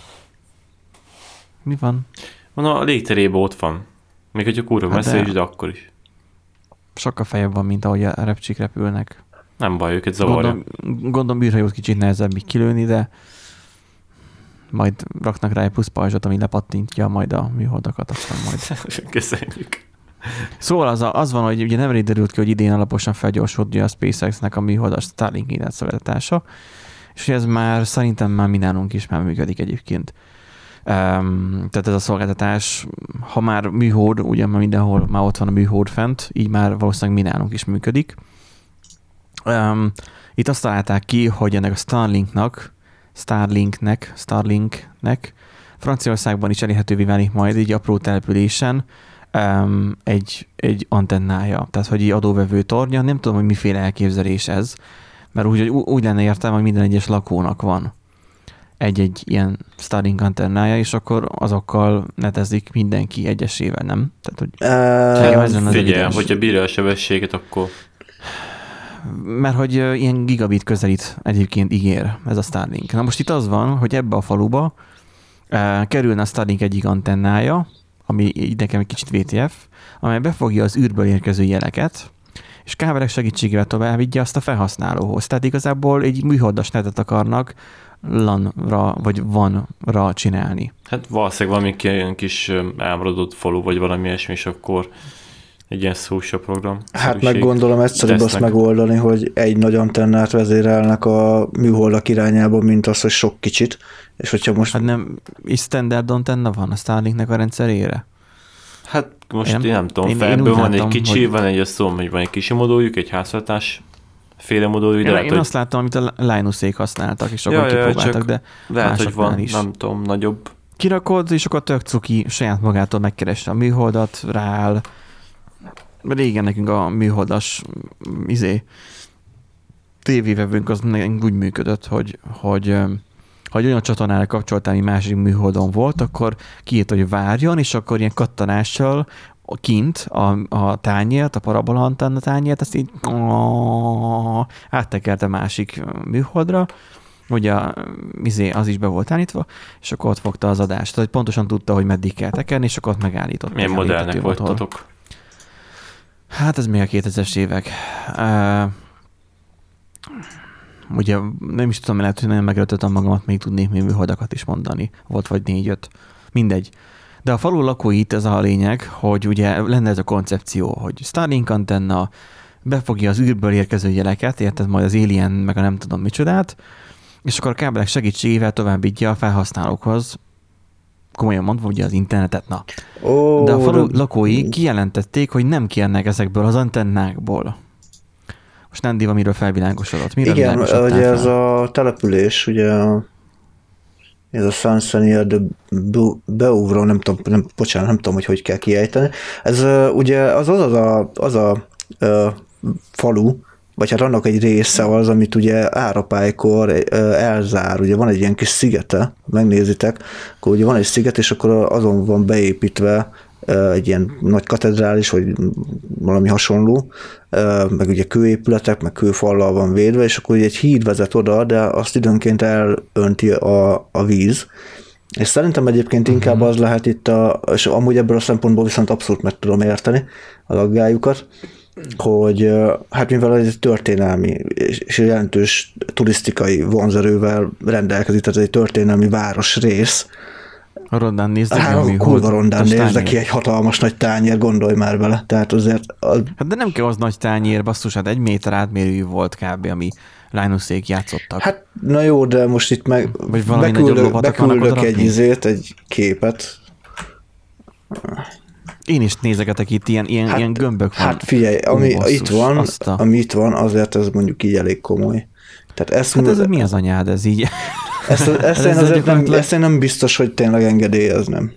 Mi van? Van a légterében ott van. Még hogyha kurva hát messze de... is, de akkor is. Sokkal fejebb van, mint ahogy a repcsik repülnek. Nem baj, őket zavarja. Gondolom, gondolom űrhajót kicsit nehezebb így kilőni, de majd raknak rá egy plusz pajzsot, ami lepattintja majd a műholdakat, aztán majd. Köszönjük. Szóval az, a, az van, hogy ugye nem derült ki, hogy idén alaposan felgyorsult a SpaceX-nek a műholdas Starlink internetszolgáltatása, és ez már szerintem már mi is már működik egyébként. Um, tehát ez a szolgáltatás, ha már műhold, ugye már mindenhol már ott van a műhold fent, így már valószínűleg mi is működik. Um, itt azt találták ki, hogy ennek a Starlinknak, Starlinknek, Starlinknek Franciaországban is elérhetővé válik majd egy apró településen, um, egy, egy antennája, tehát hogy egy adóvevő tornya, nem tudom, hogy miféle elképzelés ez, mert úgy, úgy lenne értelme, hogy minden egyes lakónak van egy-egy ilyen Starlink antennája, és akkor azokkal netezik mindenki egyesével, nem? Tehát, hogy uh, ez figyelj, hogyha bírja a sebességet, akkor mert hogy ilyen gigabit közelít egyébként ígér ez a Starlink. Na most itt az van, hogy ebbe a faluba uh, kerülne a Starlink egyik antennája, ami így nekem egy kicsit VTF, amely befogja az űrből érkező jeleket, és kábelek segítségével továbbítja azt a felhasználóhoz. Tehát igazából egy műholdas netet akarnak LAN-ra, vagy van-ra csinálni. Hát valószínűleg valami ilyen kis elmaradott falu, vagy valami ilyesmi, és akkor egy ilyen social program. Hát meg gondolom egyszerűbb azt megoldani, hogy egy nagy antennát vezérelnek a műholdak irányába, mint az, hogy sok kicsit. És hogyha most... Hát nem, is standard antenna van a Starlinknek a rendszerére? Hát most én nem, én nem tudom, én, felből én van látom, egy kicsi, hogy... van egy, azt tudom, hogy van egy kisi modójuk, egy háztartás féle modójuk. Én, lehet, én hogy... azt láttam, amit a Linusék használtak, és akkor ja, kipróbáltak, de lehet, hogy van, is. nem tudom, nagyobb. Kirakod, és akkor tök cuki saját magától megkeresse a műholdat, rááll. Régen nekünk a műholdas izé, tévévevőnk az úgy működött, hogy, hogy ha egy olyan csatornára kapcsoltál, ami másik műholdon volt, akkor kiírt, hogy várjon, és akkor ilyen kattanással kint a, a tányért, a parabola antenna tányért, ezt így áttekerte másik műholdra, ugye izé, az is be volt állítva, és akkor ott fogta az adást. Tehát pontosan tudta, hogy meddig kell tekerni, és akkor ott megállított. Milyen modellnek voltatok? Hát ez még a 2000-es évek. Uh, ugye nem is tudom, lehet, hogy nagyon megrötöttem magamat, még tudnék még műholdakat is mondani. Volt vagy négy-öt. Mindegy. De a falu lakói itt ez a lényeg, hogy ugye lenne ez a koncepció, hogy Starlink antenna befogja az űrből érkező jeleket, érted majd az Alien, meg a nem tudom micsodát, és akkor a kábelek segítségével továbbítja a felhasználókhoz, komolyan mondva, ugye az internetet, na. Oh, De a falu lakói kijelentették, hogy nem kérnek ezekből az antennákból. Most nem diva, miről felvilágosodott. Miről Igen, ugye ez a település, ugye ez a Sansenia de Beuvro, nem tudom, nem, bocsánat, nem tudom, hogy hogy kell kiejteni. Ez ugye az az, az a, az a uh, falu, vagy hát annak egy része az, amit ugye árapálykor elzár, ugye van egy ilyen kis szigete, megnézitek, akkor ugye van egy sziget, és akkor azon van beépítve egy ilyen nagy katedrális, vagy valami hasonló, meg ugye kőépületek, meg kőfallal van védve, és akkor egy híd vezet oda, de azt időnként elönti a, a víz, és szerintem egyébként inkább mhm. az lehet itt, a, és amúgy ebből a szempontból viszont abszolút meg tudom érteni a aggályukat, hogy hát mivel ez egy történelmi és jelentős turisztikai vonzerővel rendelkezik, tehát egy történelmi város rész, a rondán nézd, hát, a kurva rondán nézd, ki egy hatalmas nagy tányér, gondolj már bele. Tehát azért... Az... Hát de nem kell az nagy tányér, basszus, hát egy méter átmérőjű volt kb., ami Linuszék játszottak. Hát na jó, de most itt meg Vagy beküldök, beküldök egy izét, egy képet. Én is nézegetek itt, ilyen, ilyen, hát, ilyen gömbök van. Hát figyelj, ami Ó, itt van, a... ami itt van, azért ez mondjuk így elég komoly. Tehát ezt hát ez mi az anyád, ez így? Ezt, ezt, ezt, én, azért nem, ezt én nem biztos, hogy tényleg engedélyeznem.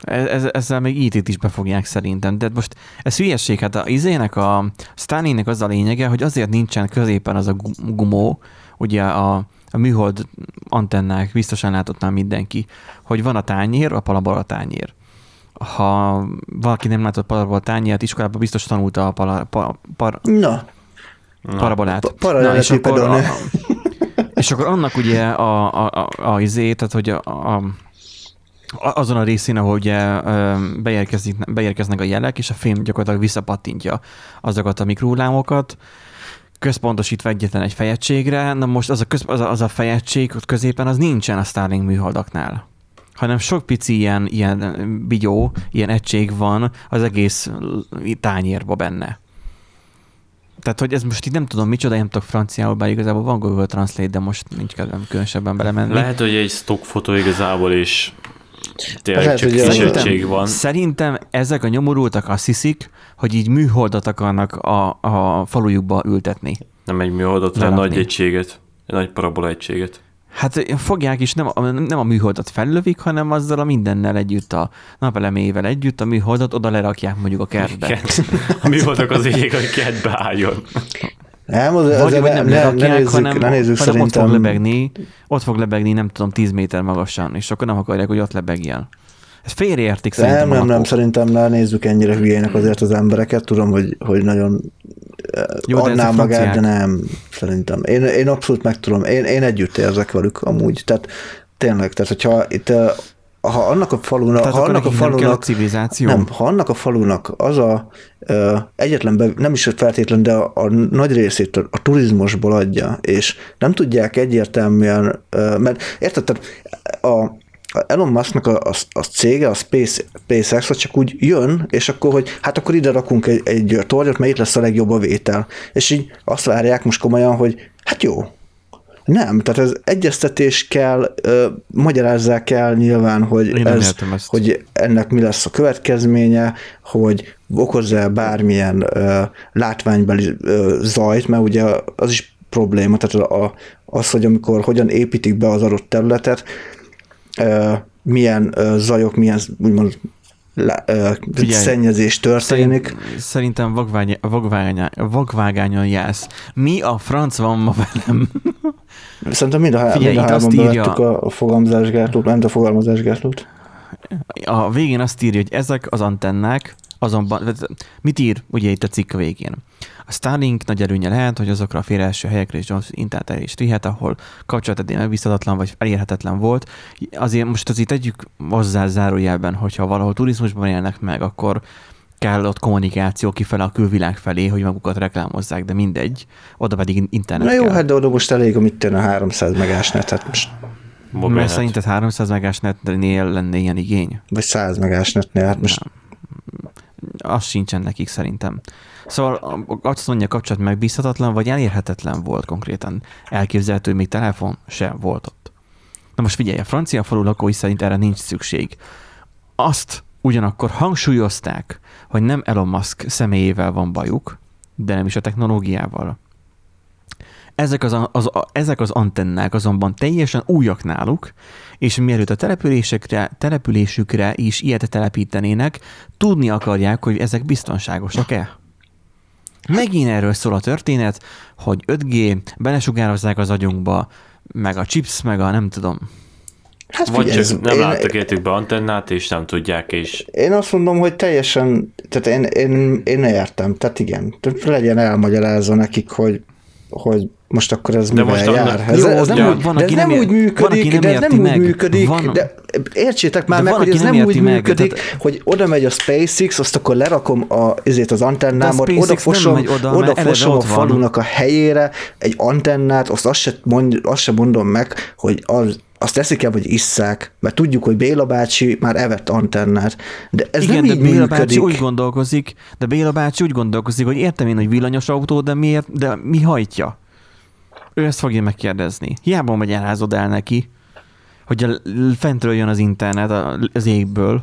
Ez, ezzel még IT-t is befogják szerintem. De most ez hülyeség, hát a izének, a Stalinnek az a lényege, hogy azért nincsen középen az a gumó, ugye a, a műhold antennák biztosan látott már mindenki, hogy van a tányér, a palabola tányér. Ha valaki nem látott palabola tányért, iskolában biztos tanulta a pala, pa, par, Na. parabolát. Pa, Na, és akkor, a, és akkor annak ugye a, a, a, a izé, tehát hogy a, a azon a részén, ahol ugye beérkeznek a jelek, és a film gyakorlatilag visszapattintja azokat a mikrohullámokat, központosítva egyetlen egy fejegységre, na most az a, köz, az a, az a fejegység ott középen az nincsen a Starlink műholdaknál hanem sok pici ilyen, ilyen bigyó, ilyen egység van az egész tányérba benne. Tehát, hogy ez most így nem tudom micsoda, nem tudok franciául, bár igazából van Google Translate, de most nincs kedvem különösebben belemenni. Lehet, hogy egy stock fotó igazából is tényleg hát csak szerintem, van. Szerintem ezek a nyomorultak azt hiszik, hogy így műholdat akarnak a, a falujukba ültetni. Nem egy műholdat, hanem nagy egységet, egy nagy parabola egységet. Hát fogják is, nem a, nem a műholdat fellövik, hanem azzal a mindennel együtt, a napelemével együtt a műholdat oda lerakják mondjuk a kertbe. A műholdak az ég, hogy kertbe álljon. Nem, az, az Vagy, nem, ne, ne, nézzük, hanem, ne nézzük hanem szerintem. ott fog lebegni, ott fog lebegni, nem tudom, 10 méter magasan, és akkor nem akarják, hogy ott lebegjen. Ez félreértik szerintem. Nem, nem, nem, szerintem ne nézzük ennyire hülyének azért az embereket. Tudom, hogy, hogy nagyon Jó, adnám magát, de nem, szerintem. Én, én abszolút meg tudom. Én, én együtt érzek velük amúgy. Tehát tényleg, tehát hogyha itt ha annak a falunak, Tehát ha annak a falunak, a civilizáció? Nem, ha annak a falunak az a ö, egyetlen, be, nem is feltétlen, de a, a nagy részét a, a turizmusból adja, és nem tudják egyértelműen, ö, mert érted, tehát a, Elon Musknak a, a, a cége, a Space, SpaceX, az csak úgy jön, és akkor, hogy hát akkor ide rakunk egy, egy tornyot, mert itt lesz a legjobb a vétel. És így azt várják most komolyan, hogy hát jó, nem, tehát ez egyeztetés kell, ö, magyarázzák el nyilván, hogy, ez, hogy ennek mi lesz a következménye, hogy okoz-e bármilyen ö, látványbeli ö, zajt, mert ugye az is probléma, tehát a, az, hogy amikor hogyan építik be az adott területet, ö, milyen ö, zajok, milyen úgymond Figyelj, szennyezés történik. Szerintem vagványán jársz. Mi a franc van ma velem? Szerintem mind a, Figyelj, mind a hárman bevettük a, a fogalmazásgátlót, nem a fogalmazásgátlót. A végén azt írja, hogy ezek az antennák, azonban, mit ír ugye itt a cikk végén? A Starlink nagy előnye lehet, hogy azokra a félreelső helyekre is internet el is rihet, ahol kapcsolat eddig megbízhatatlan vagy elérhetetlen volt. Azért most azért tegyük hozzá zárójelben, hogyha valahol turizmusban élnek meg, akkor kell ott kommunikáció kifele a külvilág felé, hogy magukat reklámozzák, de mindegy, oda pedig internet Na jó, kell. hát de oda most elég, amit tűn a 300 megás net, hát most Mobilnet. Mert szerinted 300 megás netnél lenne ilyen igény? Vagy 100 megás netnél, hát most... Nem. Az sincsen nekik szerintem. Szóval azt mondja, kapcsolat megbízhatatlan, vagy elérhetetlen volt konkrétan. Elképzelhető, még telefon sem volt ott. Na most figyelj, a francia falu lakói szerint erre nincs szükség. Azt ugyanakkor hangsúlyozták, hogy nem Elon Musk személyével van bajuk, de nem is a technológiával. Ezek az, az, ezek az antennák azonban teljesen újak náluk, és mielőtt a településekre, településükre is ilyet telepítenének, tudni akarják, hogy ezek biztonságosak-e. Megint erről szól a történet, hogy 5G, belesugározzák az agyunkba, meg a chips, meg a nem tudom. Hát Vagy figyelj, csak nem én, láttak értük be antennát, és nem tudják, és... Én azt mondom, hogy teljesen, tehát én, én, én értem, tehát igen, tehát legyen elmagyarázva nekik, hogy, hogy most akkor ez de mivel jár? Ez, jó, ez nem, úgy, van, de ez nem, nem úgy működik, van, de ez nem meg. úgy működik, van, de értsétek már meg, van, hogy ez nem, nem úgy meg, működik, tehát... hogy oda megy a SpaceX, azt akkor lerakom a, ezért az antennámat, oda fosom, oda, oda fosom a falunak a helyére egy antennát, azt azt se, mond, azt se mondom meg, hogy az, azt teszik el, vagy isszák, mert tudjuk, hogy Béla bácsi már evett antennát, de ez Igen, nem de így Béla működik. bácsi úgy gondolkozik, de Béla bácsi úgy gondolkozik, hogy értem én, hogy villanyos autó, de miért, de mi hajtja? Ő ezt fogja megkérdezni. Hiába magyarázod el neki, hogy fentről jön az internet az égből.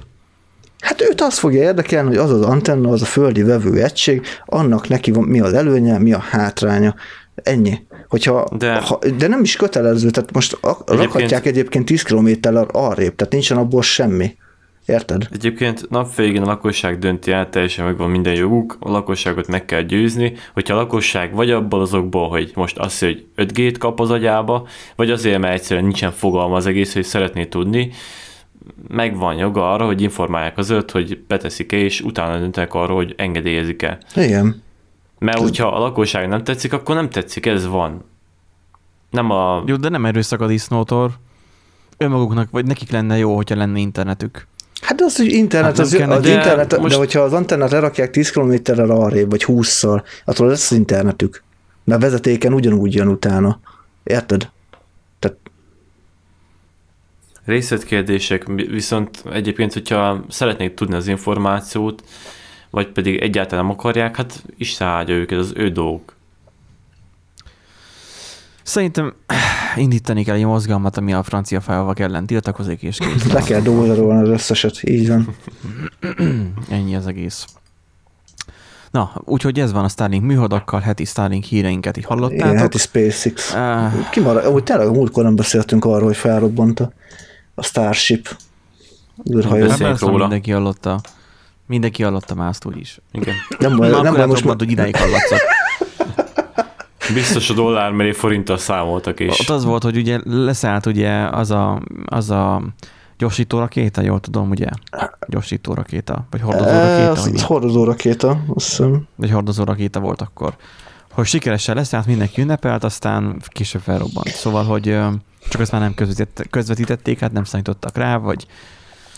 Hát őt azt fogja érdekelni, hogy az az antenna, az a földi vevő egység, annak neki van, mi az előnye, mi a hátránya. Ennyi. Hogyha, de, ha, de nem is kötelező, tehát most egyébként, rakhatják egyébként 10 kilométerrel arrébb, tehát nincsen abból semmi. Érted? Egyébként napvégén a lakosság dönti el, teljesen megvan minden joguk, a lakosságot meg kell győzni, hogyha a lakosság vagy abból azokból, hogy most azt hogy 5G-t kap az agyába, vagy azért, mert egyszerűen nincsen fogalma az egész, hogy szeretné tudni, megvan joga arra, hogy informálják az öt, hogy beteszik-e, és utána döntenek arra, hogy engedélyezik-e. Igen. Mert hogyha a lakosság nem tetszik, akkor nem tetszik, ez van. Nem a... Jó, de nem erőszak a disznótor. Önmaguknak, vagy nekik lenne jó, hogyha lenne internetük. Hát az, hogy internet, hát az, az, az internet, de, most... de hogyha az antennát lerakják 10 km-rel arrébb, vagy 20-szal, attól lesz az internetük. Mert a vezetéken ugyanúgy jön utána. Érted? Tehát... Részletkérdések, viszont egyébként, hogyha szeretnék tudni az információt, vagy pedig egyáltalán nem akarják, hát is áldja őket, az ő dolgok. Szerintem indítani kell egy mozgalmat, ami a francia falvak ellen tiltakozik, és kész. Le kell dózerolni az összeset, így van. Ennyi az egész. Na, úgyhogy ez van a Starlink műholdakkal, heti Starlink híreinket így hallottátok. Igen, heti SpaceX. Uh, Kimarad, úgy tényleg a múltkor nem beszéltünk arról, hogy felrobbant a, a Starship űrhajó. Nem róla. Mindenki hallotta. Mindenki hallotta már azt úgy is. Igen. Nem, nem, nem, nem most mondod, hogy idáig hallatszak. Biztos a dollár mellé forinttal számoltak is. Ott az volt, hogy ugye leszállt ugye az a, az a gyorsító rakéta, jól tudom, ugye? Gyorsító rakéta, vagy hordozó rakéta? Ez, ez hordozó rakéta, azt hiszem. Vagy hordozó rakéta volt akkor. Hogy sikeresen leszállt, mindenki ünnepelt, aztán később felrobbant. Szóval, hogy csak ezt már nem közvetítették, hát nem számítottak rá, vagy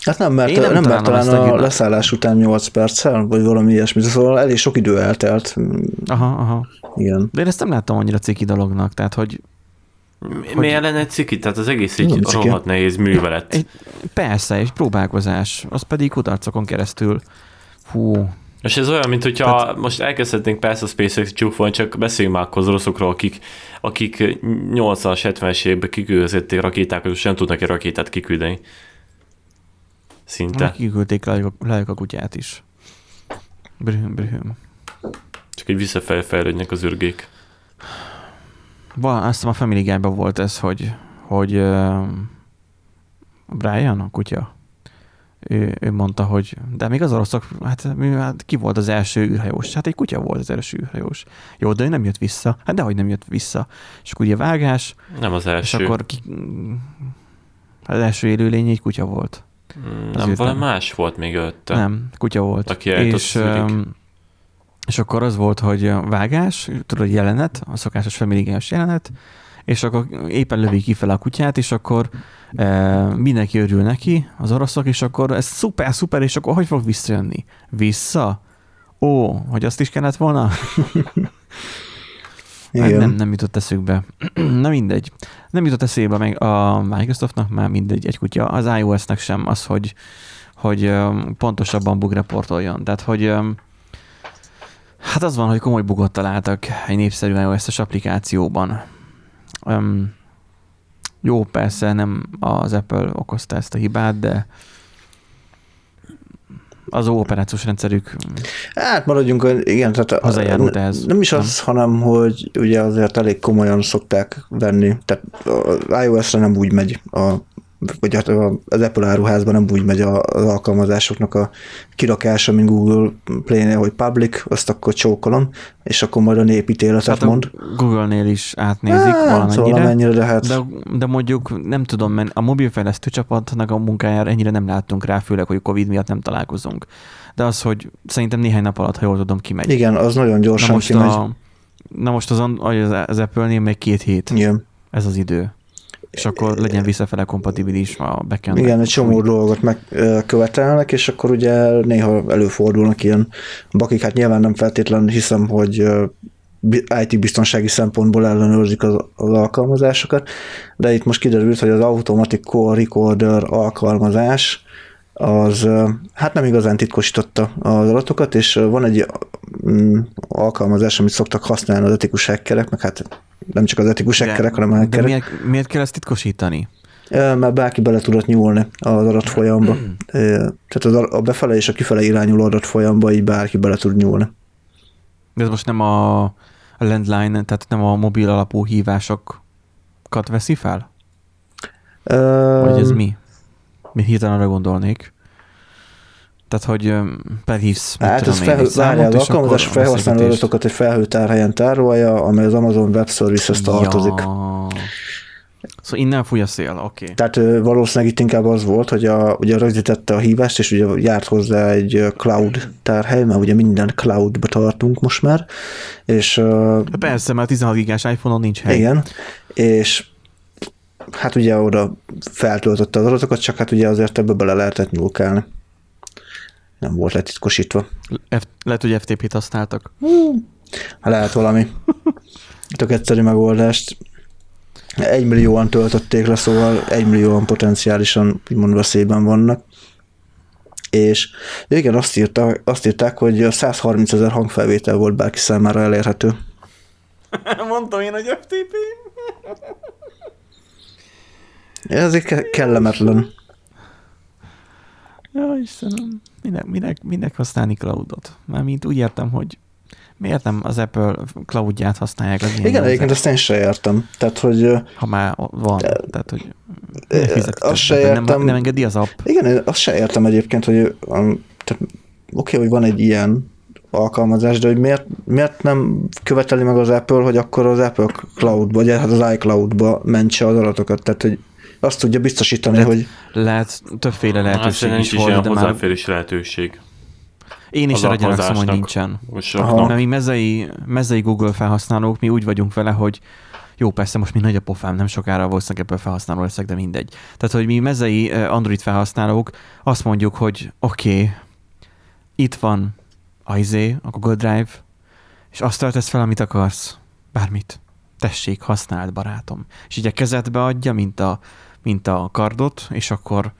Hát nem, mert, nem, nem mert talán a, a leszállás után 8 perccel, vagy valami ilyesmi, szóval elég sok idő eltelt. Aha, aha. Igen. De én ezt nem láttam annyira ciki dolognak, tehát hogy Miért lenne egy ciki? Tehát az egész egy rohadt nehéz művelet. Egy, persze, egy próbálkozás. Az pedig kudarcokon keresztül. Hú. És ez olyan, mint hogyha Tehát... most elkezdhetnénk persze a SpaceX csúfolni, csak beszéljünk már akkor az oroszokról, akik, akik 80-as, 70-es években kiküldözötték rakétákat, és nem tudnak egy rakétát kiküldeni. Szinte. Kiküldték a kutyát is. Brühüm, brühüm. Csak egy visszafelé fejlődnek az ürgék. Van, azt a Family guy volt ez, hogy, hogy uh, Brian, a kutya, ő, ő, mondta, hogy de még az oroszok, hát, hát ki volt az első űrhajós? Hát egy kutya volt az első űrhajós. Jó, de ő nem jött vissza. Hát dehogy nem jött vissza. És akkor ugye vágás. Nem az első. És akkor ki, az első élőlény egy kutya volt. Hmm, nem, valami más volt még ötte. Nem, kutya volt. Aki és, és akkor az volt, hogy vágás, tudod, jelenet, a szokásos familigás jelenet, és akkor éppen lövi ki fel a kutyát, és akkor e, mindenki örül neki, az oroszok, és akkor ez szuper, szuper, és akkor hogy fog visszajönni? Vissza? Ó, hogy azt is kellett volna? Igen. Hát nem, nem jutott eszükbe. Na mindegy. Nem jutott eszébe meg a Microsoftnak már mindegy egy kutya. Az iOS-nek sem az, hogy, hogy pontosabban bug reportoljon. Tehát, hogy hát az van, hogy komoly bugot találtak egy népszerű iOS-es applikációban. Um, jó, persze nem az Apple okozta ezt a hibát, de az operációs rendszerük Hát maradjunk, igen, tehát hozzájárult ehhez. Nem is az, nem? hanem, hogy ugye azért elég komolyan szokták venni, tehát az iOS-re nem úgy megy a vagy hát az Apple áruházban nem úgy megy az alkalmazásoknak a kirakása, mint Google Play-nél, hogy public, azt akkor csókolom, és akkor majd a népítéletet hát mond. Google-nél is átnézik hát, valamennyire, valamennyire de, hát... de, de mondjuk nem tudom, mert a mobilfejlesztő csapatnak a munkájára ennyire nem láttunk rá, főleg, hogy Covid miatt nem találkozunk. De az, hogy szerintem néhány nap alatt, ha jól tudom, kimegy. Igen, az nagyon gyorsan na most kimegy. A, na most az, az Apple-nél még két hét. Igen. Ez az idő és akkor legyen visszafele kompatibilis a backend. Igen, egy csomó dolgot megkövetelnek, és akkor ugye néha előfordulnak ilyen bakik, hát nyilván nem feltétlenül hiszem, hogy IT biztonsági szempontból ellenőrzik az, az alkalmazásokat, de itt most kiderült, hogy az Automatic Core Recorder alkalmazás az hát nem igazán titkosította az adatokat, és van egy mm, alkalmazás, amit szoktak használni az etikus hackerek, meg hát nem csak az etikus hackerek, hanem a hackerek. De miért, miért kell ezt titkosítani? Mert bárki bele tudott nyúlni az adatfolyamba. Tehát az a befele és a kifele irányuló adatfolyamba így bárki bele tud nyúlni. De ez most nem a landline, tehát nem a mobil alapú hívásokat veszi fel? Um, Vagy ez mi? Mi hirtelen arra gondolnék. Tehát, hogy felhívsz, Hát ez fel, várjál, az alkalmazás felhasználó adatokat egy felhőtárhelyen tárolja, amely az Amazon Web Services tartozik. Ja. Szóval innen fúj a szél, oké. Okay. Tehát valószínűleg itt inkább az volt, hogy a, ugye rögzítette a hívást, és ugye járt hozzá egy cloud tárhely, mert ugye minden cloudba tartunk most már, és... Persze, mert 16 gigás iPhone-on nincs hely. Igen, és hát ugye oda feltöltötte az adatokat, csak hát ugye azért ebbe bele lehetett nyúlkálni. Nem volt letitkosítva. F- lehet, hogy FTP-t használtak. Hmm. Lehet valami. Tök egyszerű megoldást. Egy millióan töltötték le, szóval egy millióan potenciálisan úgymond veszélyben vannak. És igen, azt, írta, azt írták, hogy 130 ezer hangfelvétel volt bárki számára elérhető. Mondtam én, hogy FTP. Ez egy kellemetlen. Ja, Istenem, minek, minek, minek használni cloudot? Mármint úgy értem, hogy miért nem az Apple cloudját használják az Igen, egyébként ezt én se értem. Tehát, hogy... Ha már van, de, tehát, hogy azt se értem. Nem, nem engedi az app. Igen, azt se értem egyébként, hogy um, tehát, oké, okay, hogy van egy ilyen alkalmazás, de hogy miért, miért nem követeli meg az Apple, hogy akkor az Apple Cloud, vagy hát az iCloud-ba mentse az adatokat, tehát hogy azt tudja biztosítani, lehet, hogy... Lehet, többféle lehetőség hát, is volt, de már... lehetőség. Én is erre gyanakszom, hogy nincsen. Mert mi mezei, mezei Google felhasználók, mi úgy vagyunk vele, hogy jó, persze most mi nagy a pofám, nem sokára valószínűleg ebből felhasználó leszek, de mindegy. Tehát, hogy mi mezei Android felhasználók azt mondjuk, hogy oké, okay, itt van a izé, a Google Drive, és azt töltesz fel, amit akarsz. Bármit. Tessék, használd, barátom. És így a kezedbe adja, mint a mint a kardot, és akkor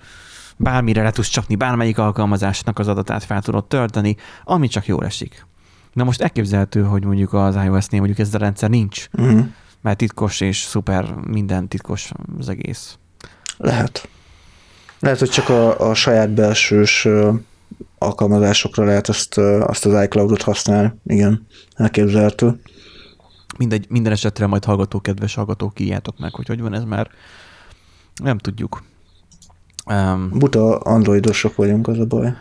bármire le tudsz csapni, bármelyik alkalmazásnak az adatát fel tudod tölteni, ami csak jól esik. Na most elképzelhető, hogy mondjuk az iOS-nél mondjuk ez a rendszer nincs, uh-huh. mert titkos és szuper, minden titkos az egész. Lehet. Lehet, hogy csak a, a saját belsős alkalmazásokra lehet ezt, azt az iCloud-ot használni. Igen, elképzelhető. Mindegy, minden esetre majd hallgató, kedves hallgatók, írjátok meg, hogy hogy van ez, mert nem tudjuk. Um, Buta androidosok vagyunk, az a baj.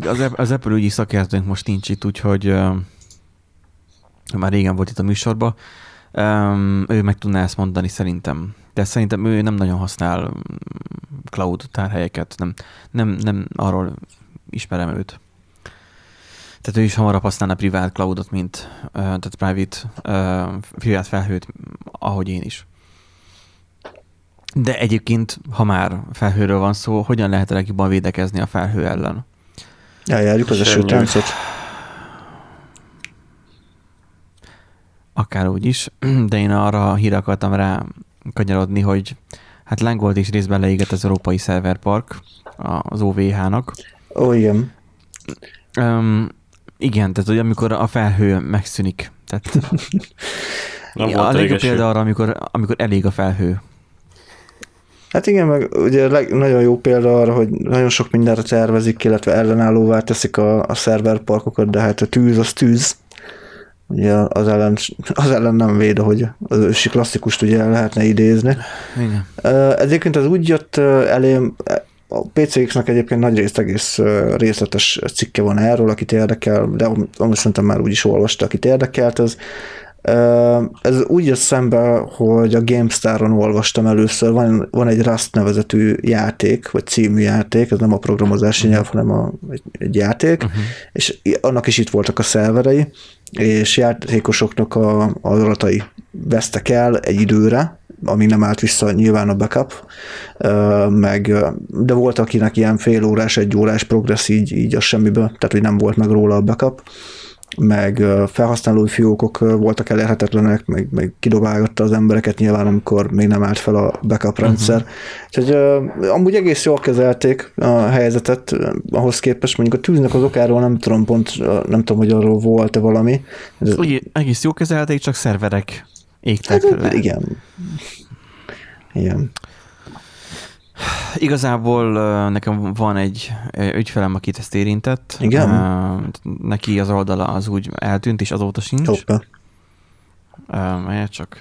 Az, az Apple ügyi szakértőnk most nincs itt, úgyhogy uh, már régen volt itt a műsorban. Um, ő meg tudná ezt mondani szerintem. De szerintem ő nem nagyon használ cloud tárhelyeket. Nem, nem, nem arról ismerem őt. Tehát ő is hamarabb használna privát cloudot, mint tehát private, uh, privát felhőt, ahogy én is. De egyébként, ha már felhőről van szó, hogyan lehet a legjobban védekezni a felhő ellen? Eljárjuk az esőtáncot. Akár úgy is, de én arra a híre akartam rá kanyarodni, hogy hát lángolt is részben leégett az Európai Szerverpark az OVH-nak. Ó, oh, igen. Um, igen, tehát hogy amikor a felhő megszűnik. Tehát Nem a legjobb példa arra, amikor, amikor elég a felhő. Hát igen, meg ugye nagyon jó példa arra, hogy nagyon sok mindenre tervezik, illetve ellenállóvá teszik a, a szerverparkokat, de hát a tűz az tűz. ugye az ellen, az ellen nem véd, hogy az ősi klasszikust ugye lehetne idézni. Igen. Egyébként az úgy jött elém, a PCX-nek egyébként nagy részt egész részletes cikke van erről, akit érdekel, de amit szerintem már úgy is olvasta, akit érdekelt, az ez úgy jött szembe, hogy a GameStar-on olvastam először, van, van egy Rust nevezetű játék, vagy című játék, ez nem a programozási nyelv, hanem a, egy, egy játék, uh-huh. és annak is itt voltak a szerverei, és játékosoknak a, az adatai vesztek el egy időre, amíg nem állt vissza nyilván a backup, meg, de volt akinek ilyen fél órás, egy órás progressz így, így az semmiből, tehát hogy nem volt meg róla a backup, meg felhasználói fiókok voltak elérhetetlenek, meg, meg kidobálgatta az embereket nyilván, amikor még nem állt fel a backup rendszer. Uh-huh. Úgyhogy uh, amúgy egész jól kezelték a helyzetet, ahhoz képest mondjuk a tűznek az okáról nem tudom pont, nem tudom, hogy arról volt-e valami. Ez, Úgy, egész jól kezelték, csak szerverek égtek hát. Igen. Igen. Igazából nekem van egy ügyfelem, akit ezt érintett. Igen? Neki az oldala az úgy eltűnt, és azóta sincs. Hoppá. Melyet csak...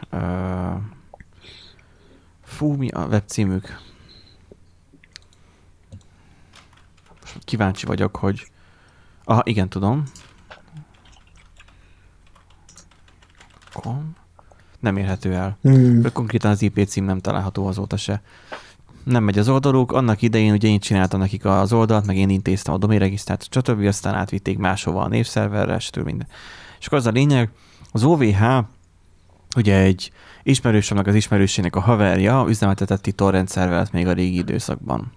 Fú, mi a webcímük? Kíváncsi vagyok, hogy... Aha, igen, tudom. Kom. Nem érhető el. Hmm. Konkrétan az IP cím nem található azóta se nem megy az oldaluk. Annak idején ugye én csináltam nekik az oldalt, meg én intéztem a doményregisztrát, stb. Aztán átvitték máshova a névszerverre, stb. minden. És akkor az a lényeg, az OVH ugye egy ismerősömnek az ismerősének a haverja üzemeltetett itt torrent szervert még a régi időszakban.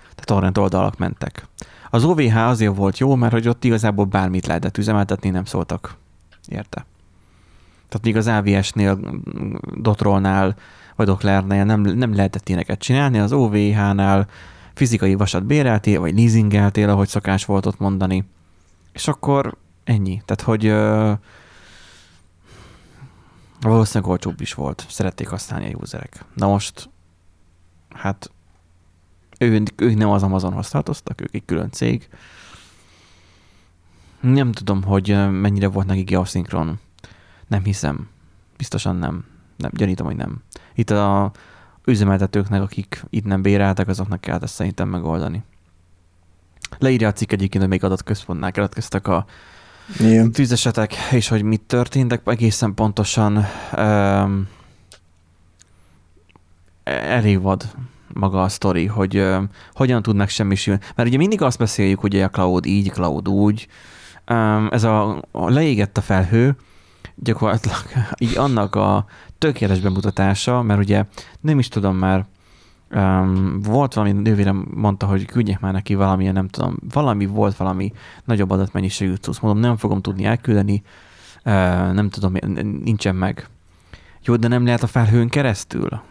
Tehát torrent oldalak mentek. Az OVH azért volt jó, mert hogy ott igazából bármit lehetett üzemeltetni, nem szóltak. Érte? Tehát még az AVS-nél, Dotrolnál vagy Doklernél nem, nem lehetett ilyeneket csinálni, az OVH-nál fizikai vasat béreltél, vagy leasingeltél, ahogy szokás volt ott mondani. És akkor ennyi. Tehát, hogy ö, valószínűleg olcsóbb is volt. Szerették használni a userek. Na most, hát ő, ők nem az Amazonhoz tartoztak, ők egy külön cég. Nem tudom, hogy mennyire volt nekik geoszinkron. Nem hiszem. Biztosan nem. Nem, gyanítom, hogy nem. Itt a üzemeltetőknek, akik itt nem béreltek, azoknak kell ezt szerintem megoldani. Leírja a cikk egyébként, hogy még adatközpontnál keletkeztek a Igen. tűzesetek, és hogy mit történtek egészen pontosan. Um, elég vad maga a sztori, hogy um, hogyan tudnak semmisülni. Mert ugye mindig azt beszéljük, hogy a cloud így, cloud úgy. Um, ez a, a leégett a felhő, gyakorlatilag így annak a tökéletes bemutatása, mert ugye nem is tudom már, um, volt valami nővérem mondta, hogy küldjek már neki valamilyen, nem tudom, valami volt valami nagyobb adatmennyiségű tudsz. Mondom, nem fogom tudni elküldeni, uh, nem tudom, nincsen meg. Jó, de nem lehet a felhőn keresztül?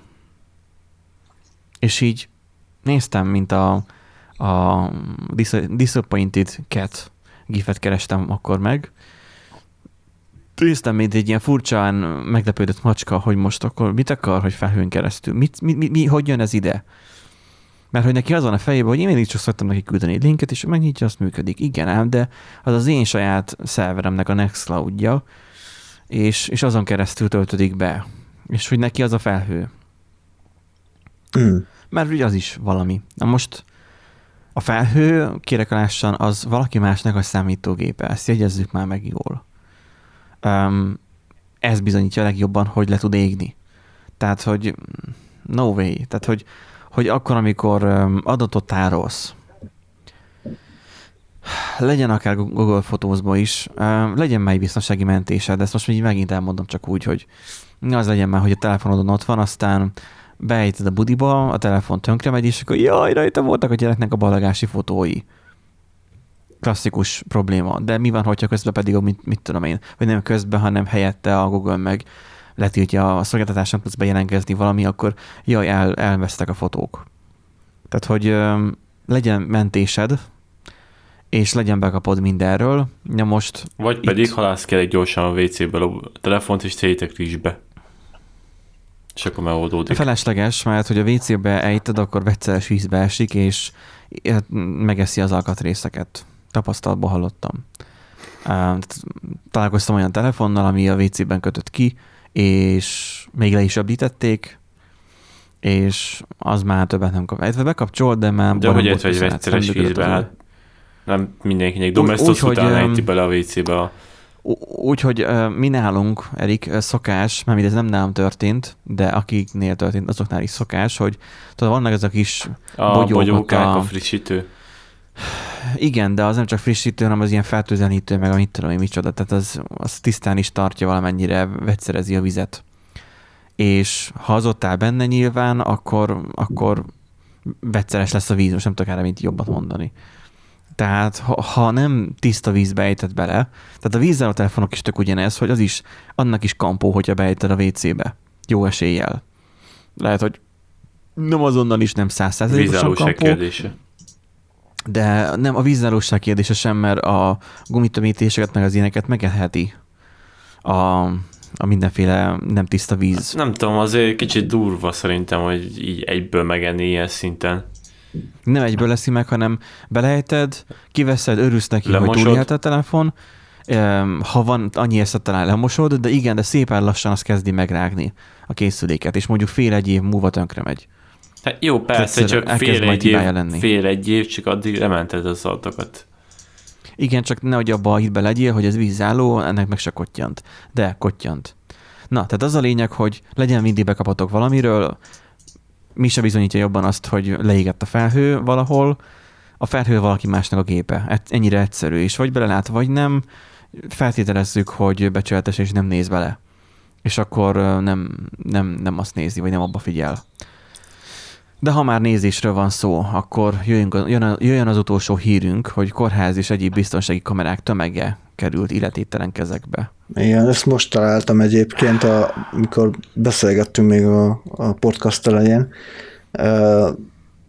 És így néztem, mint a, a Disappointed Cat gifet kerestem akkor meg, néztem, mint egy ilyen furcsán meglepődött macska, hogy most akkor mit akar, hogy felhőn keresztül? Mit, mi, mi, mi, hogy jön ez ide? Mert hogy neki az van a fejében, hogy én mindig csak szoktam neki küldeni egy linket, és megnyitja, azt működik. Igen ám, de az az én saját szerveremnek a Nextcloud-ja, és, és azon keresztül töltődik be. És hogy neki az a felhő. Mm. Mert ugye az is valami. Na most a felhő, kirekalássan, az valaki másnak a számítógépe. Ezt jegyezzük már meg jól um, ez bizonyítja legjobban, hogy le tud égni. Tehát, hogy no way. Tehát, hogy, hogy akkor, amikor adatot tárolsz, legyen akár Google Photos-ba is, legyen már egy biztonsági de ezt most így megint elmondom csak úgy, hogy az legyen már, hogy a telefonodon ott van, aztán beejted a budiba, a telefon tönkre megy, és akkor jaj, rajta voltak a gyereknek a balagási fotói klasszikus probléma. De mi van, hogyha közben pedig, mit, mit tudom én, vagy nem közben, hanem helyette a Google meg letiltja a szolgáltatáson tudsz bejelentkezni valami, akkor jaj, el, elvesztek a fotók. Tehát, hogy ö, legyen mentésed, és legyen bekapod mindenről. Ja most Vagy itt... pedig halász kell egy gyorsan a WC-ből a telefont, és tegyétek is be. És akkor megoldódik. Felesleges, mert hogy a WC-be ejted, akkor vegyszeres vízbe esik, és megeszi az alkatrészeket. Tapasztalatból hallottam. találkoztam olyan telefonnal, ami a WC-ben kötött ki, és még le is öblítették, és az már többet nem kap. Egyszerűen bekapcsolt, de már... De hogy egy vegyszeres vízbe, hát nem mindenkinek domestos úgy, után ejti bele a WC-be a Úgyhogy mi nálunk, Erik, szokás, mert ez nem nálam történt, de akiknél történt, azoknál is szokás, hogy tudod, vannak ezek a bogyók, bogyókák, a... a frissítő. Igen, de az nem csak frissítő, hanem az ilyen fertőzenítő, meg a mit tudom én micsoda, tehát az, az tisztán is tartja valamennyire, vegyszerezi a vizet. És ha az ott áll benne nyilván, akkor, akkor vegyszeres lesz a víz, most nem tudok erre mit jobbat mondani. Tehát ha, ha nem tiszta vízbe ejtett bele, tehát a vízzel a telefonok is tök ugyanez, hogy az is, annak is kampó, hogyha beejted a WC-be. Jó eséllyel. Lehet, hogy nem azonnal is nem százszázalékosan kampó. kérdése. De nem a vízállóság kérdése sem, mert a gumitömítéseket meg az ilyeneket megetheti a, a mindenféle nem tiszta víz. Nem tudom, azért kicsit durva szerintem, hogy így egyből megenni ilyen szinten. Nem egyből leszi meg, hanem belejted, kiveszed, örülsz neki, Lemosod. hogy túlélt a telefon, ha van annyi ezt talán lemosod, de igen, de szépen lassan az kezdi megrágni a készüléket, és mondjuk fél egy év múlva tönkre megy. Hát jó, persze, csak fél egy, év, lenni. fél egy év, csak addig lemented az adatokat. Igen, csak nehogy abba a hitbe legyél, hogy ez vízálló, ennek meg se kottyant. De kottyant. Na, tehát az a lényeg, hogy legyen mindig bekapatok valamiről, mi se bizonyítja jobban azt, hogy leégett a felhő valahol, a felhő valaki másnak a gépe. Ennyire egyszerű, és vagy belelát, vagy nem, feltételezzük, hogy becsületes és nem néz bele. És akkor nem, nem, nem azt nézi, vagy nem abba figyel. De ha már nézésről van szó, akkor jöjjön, jöjjön az utolsó hírünk, hogy kórház és egyéb biztonsági kamerák tömege került illetételen kezekbe. Igen, ezt most találtam egyébként, a, amikor beszélgettünk még a, a podcast elején.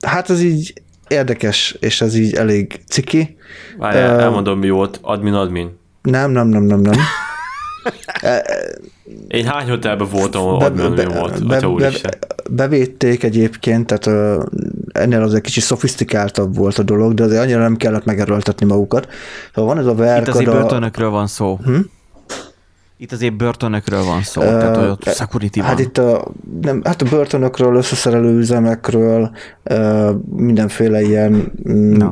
Hát ez így érdekes, és ez így elég ciki. Várjál, uh, elmondom mi volt, admin-admin. Nem, nem, nem, nem, nem. Én hány hotelben voltam, ahol be, be, volt, be, be, bevédték egyébként, tehát uh, ennél azért kicsit szofisztikáltabb volt a dolog, de azért annyira nem kellett megerőltetni magukat. Szóval van ez a verkad... Itt azért börtönökről van szó. Hm? Itt azért börtönökről van szó, uh, tehát hogy ott security Hát itt a, nem, hát a börtönökről, összeszerelő üzemekről, uh, mindenféle ilyen... Mm,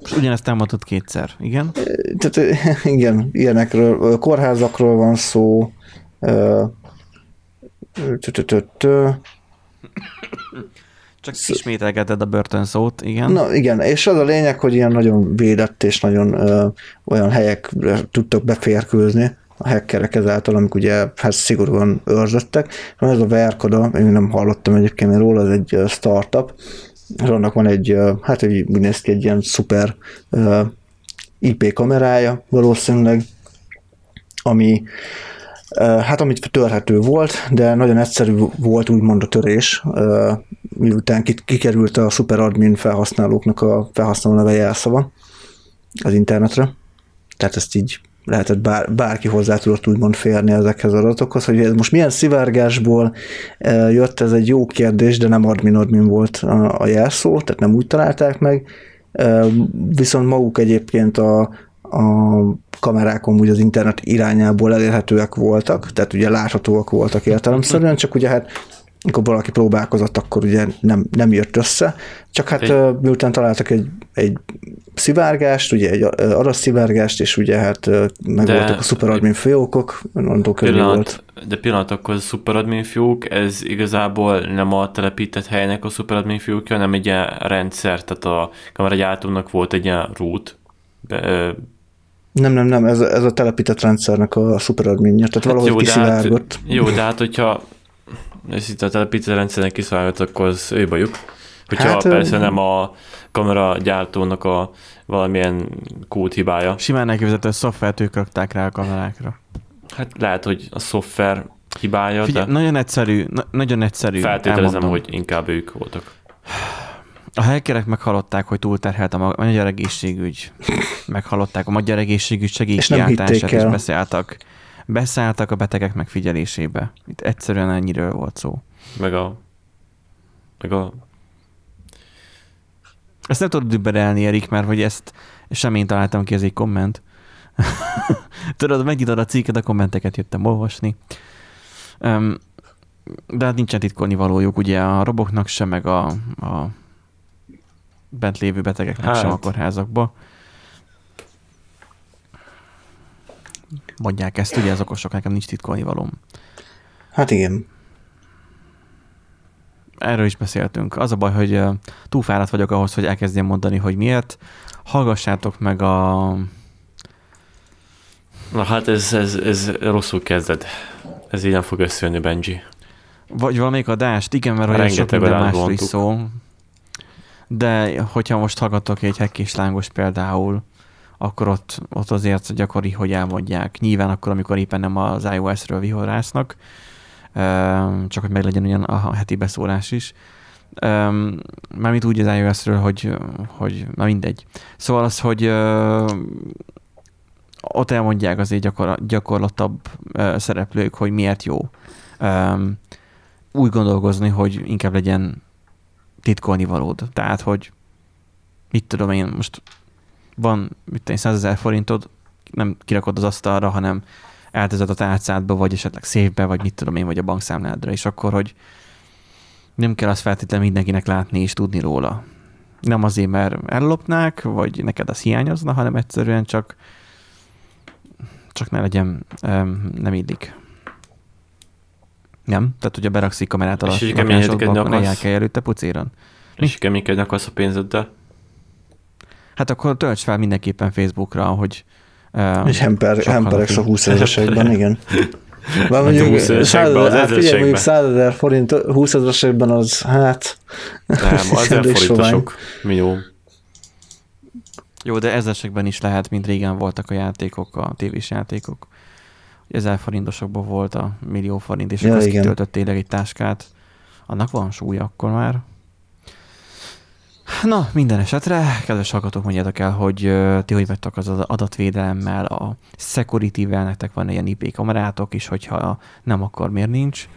Most ugyanezt elmondtad kétszer, igen? Tehát igen, ilyenekről, kórházakról van szó, csak ismételgeted a börtön szót, igen. Na igen, és az a lényeg, hogy ilyen nagyon védett és nagyon ö, olyan helyekre tudtak beférkőzni a hackerek ezáltal, amik ugye hát szigorúan őrzöttek. Ez a Verkoda, én nem hallottam egyébként róla, ez egy startup, és annak van egy, hát egy, úgy néz ki egy ilyen szuper IP kamerája valószínűleg, ami Hát amit törhető volt, de nagyon egyszerű volt úgymond a törés, miután kikerült a superadmin felhasználóknak a felhasználó neve jelszava az internetre. Tehát ezt így lehetett bár, bárki hozzá tudott úgymond férni ezekhez az adatokhoz, hogy ez most milyen szivárgásból jött, ez egy jó kérdés, de nem admin-admin volt a, a jelszó, tehát nem úgy találták meg, viszont maguk egyébként a, a kamerákon úgy az internet irányából elérhetőek voltak, tehát ugye láthatóak voltak értelemszerűen, csak ugye hát amikor valaki próbálkozott, akkor ugye nem, nem jött össze, csak hát egy... miután találtak egy, egy szivárgást, ugye egy adasszivárgást, és ugye hát meg de, voltak a szuperadmin fiókok, onnantól pillanat, volt. De pillanat, akkor a szuperadmin fiók, ez igazából nem a telepített helynek a szuperadmin fiókja, hanem egy ilyen rendszer, tehát a kameragyártónak volt egy ilyen root, be, nem, nem, nem, ez, ez a telepített rendszernek a szuperadminja, tehát hát valahogy jó, kiszivárgott. Hát, jó, de hát hogyha ez itt a telepített rendszernek kiszivárgott, akkor az ő bajuk. Hogyha hát, persze nem a kamera gyártónak a valamilyen kód hibája. Simán elképzelhető, hogy szoftvert ők rakták rá a kamerákra. Hát lehet, hogy a szoftver hibája, Figyelj, de... nagyon egyszerű, na, nagyon egyszerű. Feltételezem, elmondom. hogy inkább ők voltak. A hackerek meghallották, hogy túlterhelt a magyar egészségügy. Meghallották a magyar egészségügy segélykiáltását, és, és beszálltak, beszálltak a betegek megfigyelésébe. Itt egyszerűen ennyiről volt szó. Meg a... Meg a... Ezt nem tudod dübberelni, Erik, mert hogy ezt sem én találtam ki, ez egy komment. Tudod, megnyitod a cikket, a kommenteket jöttem olvasni. Um, de hát nincsen titkolni valójuk, ugye a roboknak sem, meg a, a bent lévő betegeknek hát. sem a kórházakba. Mondják ezt, ugye az okosok, nekem nincs titkolni valóm. Hát igen. Erről is beszéltünk. Az a baj, hogy túl fáradt vagyok ahhoz, hogy elkezdjem mondani, hogy miért. Hallgassátok meg a... Na hát ez, ez, ez rosszul kezded. Ez így nem fog összejönni, Benji. Vagy valamelyik adást, igen, mert olyan sok minden másról is szó. De hogyha most hallgatok egy hekkés lángos például, akkor ott, ott azért gyakori, hogy elmondják. Nyilván akkor, amikor éppen nem az iOS-ről vihorásznak, csak hogy meglegyen ugyan a heti beszólás is. Mármint úgy az iOS-ről, hogy, hogy na mindegy. Szóval az, hogy ott elmondják azért gyakor, gyakorlatabb szereplők, hogy miért jó úgy gondolkozni, hogy inkább legyen titkolni valód. Tehát, hogy mit tudom én, most van, mit tudom 100 ezer forintod, nem kirakod az asztalra, hanem eltezed a tárcádba, vagy esetleg szépbe, vagy mit tudom én, vagy a bankszámládra, és akkor, hogy nem kell azt feltétlenül mindenkinek látni és tudni róla. Nem azért, mert ellopnák, vagy neked az hiányozna, hanem egyszerűen csak csak ne legyen, nem illik. Nem? Tehát, hogyha berakszik kamerát alatt, és lakásodba, akkor ne kell előtte pucéron. És keménykedni akarsz a pénzeddel? Hát akkor tölts fel mindenképpen Facebookra, hogy uh, és hemper, hemperek a 20 ezeresekben, igen. Már mondjuk 100 hát mondjuk 100 ezer forint 20 ezeresekben az, hát... Nem, az ezer forint sok millió. Jó, de ezesekben is lehet, mint régen voltak a játékok, a tévés játékok. Ezer forintosokban volt a millió forint, és ja, akkor kitöltött tényleg egy táskát. Annak van súlya akkor már. Na, minden esetre, kedves hallgatók, mondjátok el, hogy ti hogy vettek az adatvédelemmel, a security-vel, nektek van ilyen IP kamerátok is, hogyha nem, akkor miért nincs.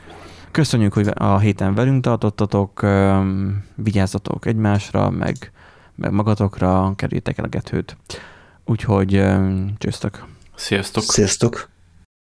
Köszönjük, hogy a héten velünk tartottatok, vigyázzatok egymásra, meg meg magatokra kerüljétek el a getőt. Úgyhogy csőztök. Sziasztok! Sziasztok!